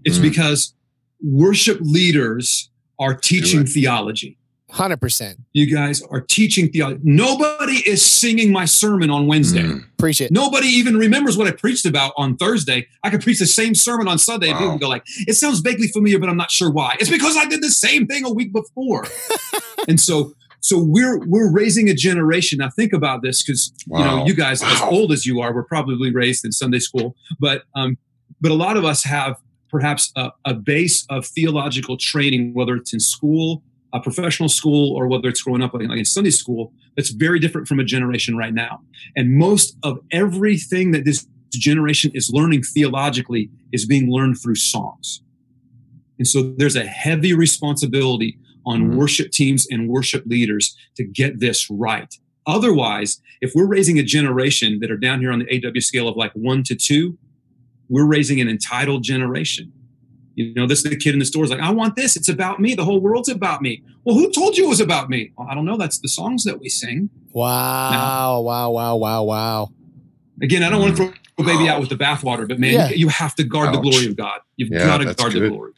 it's Mm. because worship leaders are teaching theology Hundred percent. you guys are teaching theology. Nobody is singing my sermon on Wednesday. Mm. Appreciate it. Nobody even remembers what I preached about on Thursday. I could preach the same sermon on Sunday and people go like, it sounds vaguely familiar, but I'm not sure why. It's because I did the same thing a week before. and so so we're we're raising a generation. Now think about this because you know, you guys as old as you are, were probably raised in Sunday school, but um, but a lot of us have perhaps a, a base of theological training, whether it's in school, a professional school, or whether it's growing up like, like in Sunday school, that's very different from a generation right now. And most of everything that this generation is learning theologically is being learned through songs. And so there's a heavy responsibility on Mhm. worship teams and worship leaders to get this right. Otherwise, if we're raising a generation that are down here on the AW scale of like one to two, we're raising an entitled generation. You know, this is the kid in the store is like, I want this. It's about me. The whole world's about me. Well, who told you it was about me? Well, I don't know. That's the songs that we sing. Wow. Wow. Wow. Wow. Wow. Again, I don't want to throw a baby out with the bathwater, but man, Yeah. you, you have to guard the glory of God. You've Yeah, got to that's guard the glory.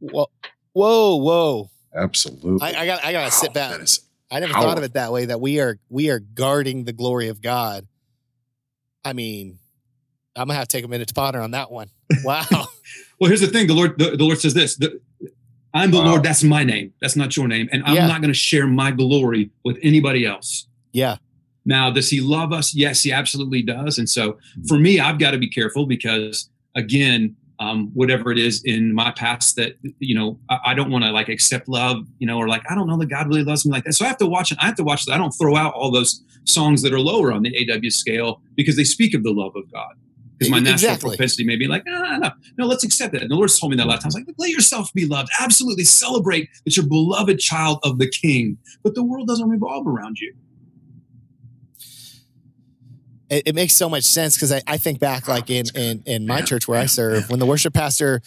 Whoa. Whoa. Whoa. Absolutely. I, I got. I gotta sit back. That is I never Power. thought of it that way. That we are we are guarding the glory of God. I mean, I'm gonna have to take a minute to ponder on that one. Wow. Well, here's the thing. The Lord, the, the Lord says this. The, I'm the Wow. Lord. That's my name. That's not your name. And I'm Yeah. not going to share my glory with anybody else. yeah. Now, does he love us? Yes, he absolutely does. And so for me, I've got to be careful because, again, um, whatever it is in my past that, you know, I, I don't want to like accept love, you know, or like, I don't know that God really loves me like that. So I have to watch it. I have to watch that. I don't throw out all those songs that are lower on the AW scale because they speak of the love of God. Because my natural Exactly. propensity may be like, ah, no, no, let's accept it. And the Lord's told me that a lot of times, like, let yourself be loved. Absolutely celebrate that you're beloved child of the King. But the world doesn't revolve around you. It, it makes so much sense because I, I think back like in in in my Man, church where I man, serve when the worship pastor,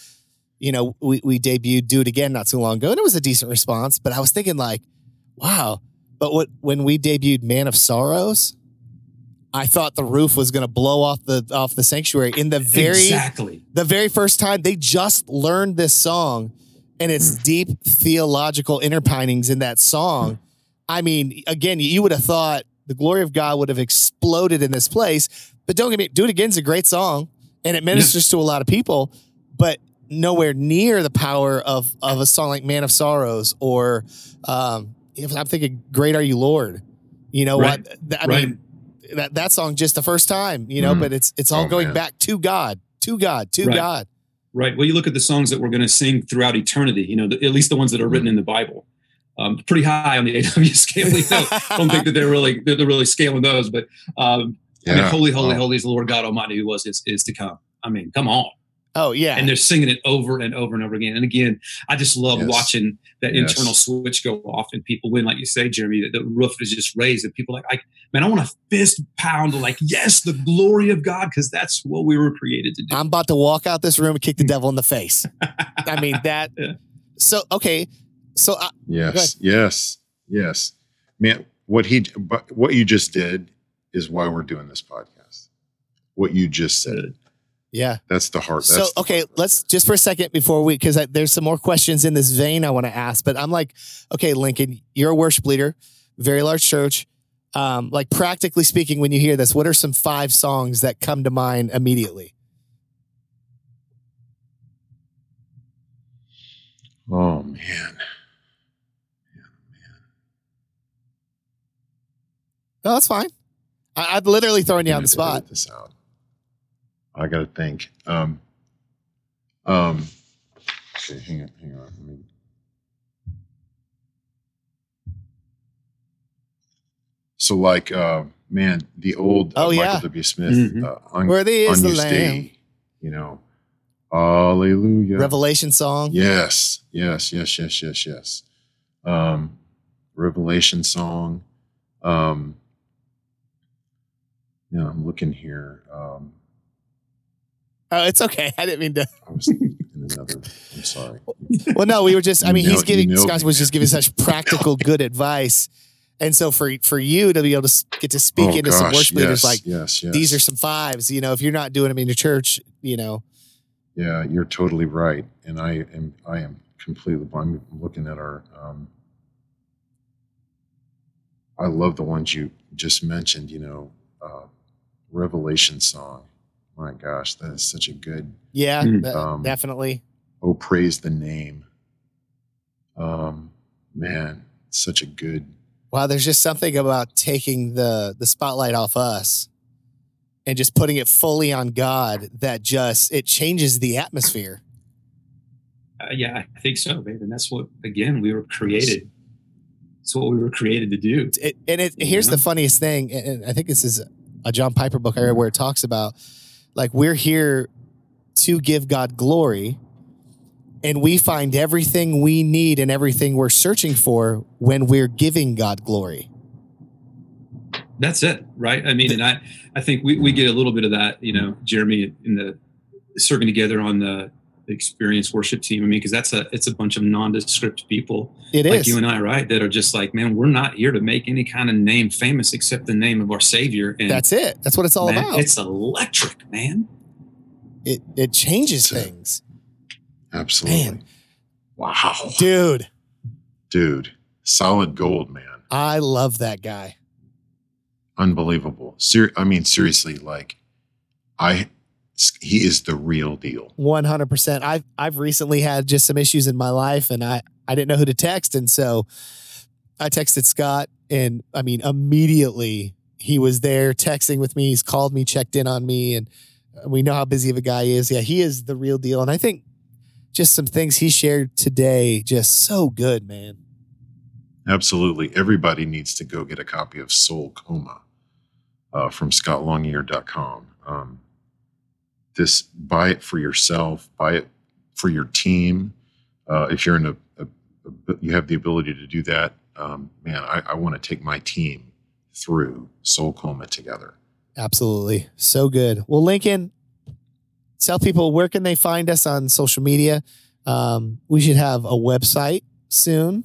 you know, we we debuted "Do It Again" not too long ago and it was a decent response. But I was thinking like, wow. But what when we debuted "Man of Sorrows," I thought the roof was going to blow off the off the sanctuary in the very exactly. the very first time they just learned this song and its deep theological interpinings in that song. I mean, again, you would have thought the glory of God would have exploded in this place. But don't get me, Do It Again's a great song and it ministers to a lot of people, but nowhere near the power of of a song like Man of Sorrows or um, if I'm thinking Great Are You Lord. You know Right. what? I Right. Mean that that song just the first time, you know, Mm. but it's it's all Oh, going man. back to God, to God, to Right. God. Right. Well, you look at the songs that we're going to sing throughout eternity. You know, the, at least the ones that are written in the Bible. Um, pretty high on the AW scale. You know, I don't think that they're really they're, they're really scaling those, but um, I mean, holy, holy, Oh, holy is the Lord God Almighty who was is, is to come. I mean, come on. Oh yeah. And they're singing it over and over and over again. And again, I just love Yes. watching that Yes. internal switch go off and people win, like you say, Jeremy, that the roof is just raised and people are like, I, man, I want to fist pound like, yes, the glory of God, because that's what we were created to do. I'm about to walk out this room and kick the devil in the face. I mean that. Yeah. So okay, so uh, Yes, yes, yes, man. What he, but what you just did is why we're doing this podcast. What you just said. Yeah. That's the heart. So the okay, heart. let's just for a second before we because there's some more questions in this vein I want to ask. But I'm like, okay, Lincoln, you're a worship leader, very large church. Um, like practically speaking, when you hear this, what are some five songs that come to mind immediately? Oh man. No, that's fine. I, I'm literally throwing you on the spot. This out. I got to think. Um. Um. Okay, hang on, hang on. Let me. So, like, uh, man, the old uh, Oh, Michael yeah. W. Smith, Mhm. uh, un- Worthy is the Lamb. Day, you know, Hallelujah. Revelation song. Yes, yes, yes, yes, yes, yes. Um, Revelation song. Um, yeah, I'm looking here. Um, Oh, it's okay. I didn't mean to. I was in another. I'm sorry. Well, no, we were just. I You mean, he's you giving know Scott was just giving such practical, good advice, and so for for you to be able to get to speak Oh, into some gosh, worship leaders like yes, yes. these are some fives. You know, if you're not doing them in your church, you know, Yeah, you're totally right, and I am. I am completely. I'm looking at our. Um, I love the ones you just mentioned. You know, uh, Revelation song. My gosh, that is such a good. yeah, Mm. Um, definitely. Oh, praise the name. Um, man, such a good. Wow, there's just something about taking the the spotlight off us and just putting it fully on God that just it changes the atmosphere. Uh, yeah, I think so, babe. And that's what, again, we were created. It's what we were created to do. It, and it here's Yeah. the funniest thing, and and I think this is a John Piper book I read where it talks about like we're here to give God glory, and we find everything we need and everything we're searching for when we're giving God glory. That's it, right? I mean, and I, I think we, we get a little bit of that, you know, Jeremy in the serving together on the, the experience worship team. I mean, because that's a it's a bunch of nondescript people It is. like you and I, right? That are just like, man, we're not here to make any kind of name famous except the name of our Savior. And That's it. That's what it's all man, about. It's electric, man. it it changes It's a- things, Absolutely. Man. Wow, dude. dude, solid gold, man. I love that guy. Unbelievable. Ser- I mean, seriously, like, I. He is the real deal. One hundred percent. I've I've recently had just some issues in my life, and I I didn't know who to text, and so I texted Scott, and I mean immediately he was there texting with me. He's called me, checked in on me, and we know how busy of a guy he is. Yeah, he is the real deal, and I think just some things he shared today, just so good, man. Absolutely. Everybody needs to go get a copy of Soul Coma uh, from scottlongyear.com. Um, this buy it for yourself, buy it for your team. Uh, if you're in a, a, a, you have the ability to do that. Um, man, I, I want to take my team through Soul Coma together. Absolutely. So good. Well, Lincoln, tell people where can they find us on social media? Um, we should have a website soon.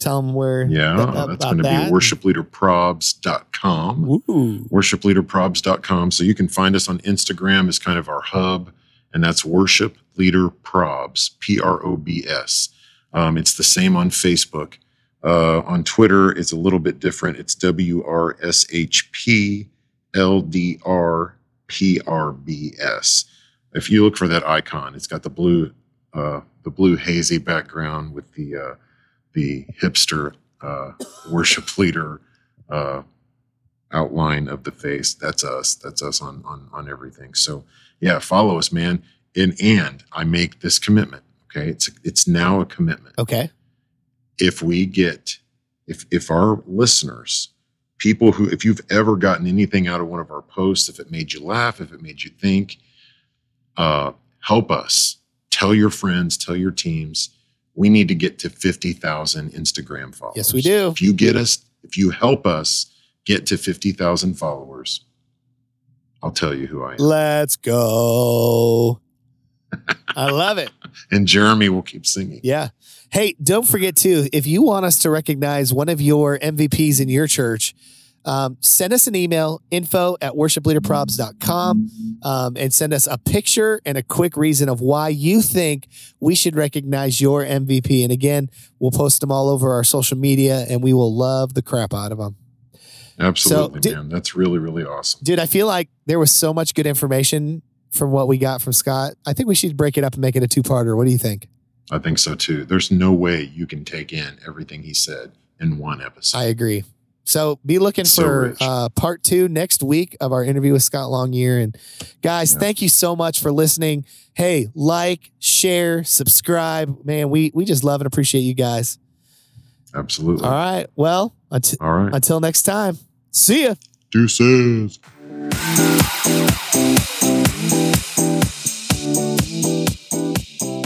Tell them where. Yeah, that- that's going to that. be worshipleaderprobs.com. Ooh. worshipleaderprobs.com. So you can find us on Instagram as kind of our hub, and that's Worship Leader Probs, P R O B S. Um, it's the same on Facebook, Uh, on Twitter, it's a little bit different. It's W R S H P L D R P R B S. If you look for that icon, it's got the blue, uh, the blue hazy background with the uh, the hipster uh, worship leader uh, outline of the face. That's us. That's us on on on everything. So yeah, follow us, man. And and I make this commitment. Okay, it's it's now a commitment. Okay. If we get if if our listeners, people who if you've ever gotten anything out of one of our posts, if it made you laugh, if it made you think, uh, help us. Tell your friends, tell your teams. We need to get to 50,000 Instagram followers. Yes, we do. If you get us, if you help us get to 50,000 followers, I'll tell you who I am. Let's go. I love it. And Jeremy will keep singing. Yeah. Hey, don't forget too, if you want us to recognize one of your MVPs in your church, um, send us an email, info at worshipleaderprobs.com, um, and send us a picture and a quick reason of why you think we should recognize your MVP. And again, we'll post them all over our social media and we will love the crap out of them. Absolutely, did- man. That's really, really awesome. Dude, I feel like there was so much good information from what we got from Scott. I think we should break it up and make it a two parter. What do you think? I think so too. There's no way you can take in everything he said in one episode. I agree. So be looking so for uh, part two next week of our interview with Scott Longyear. And guys, yeah. thank you so much for listening. Hey, like, share, subscribe. Man, we we just love and appreciate you guys. Absolutely. All right. Well, All right. until next time. See ya. Deuces. Thank you.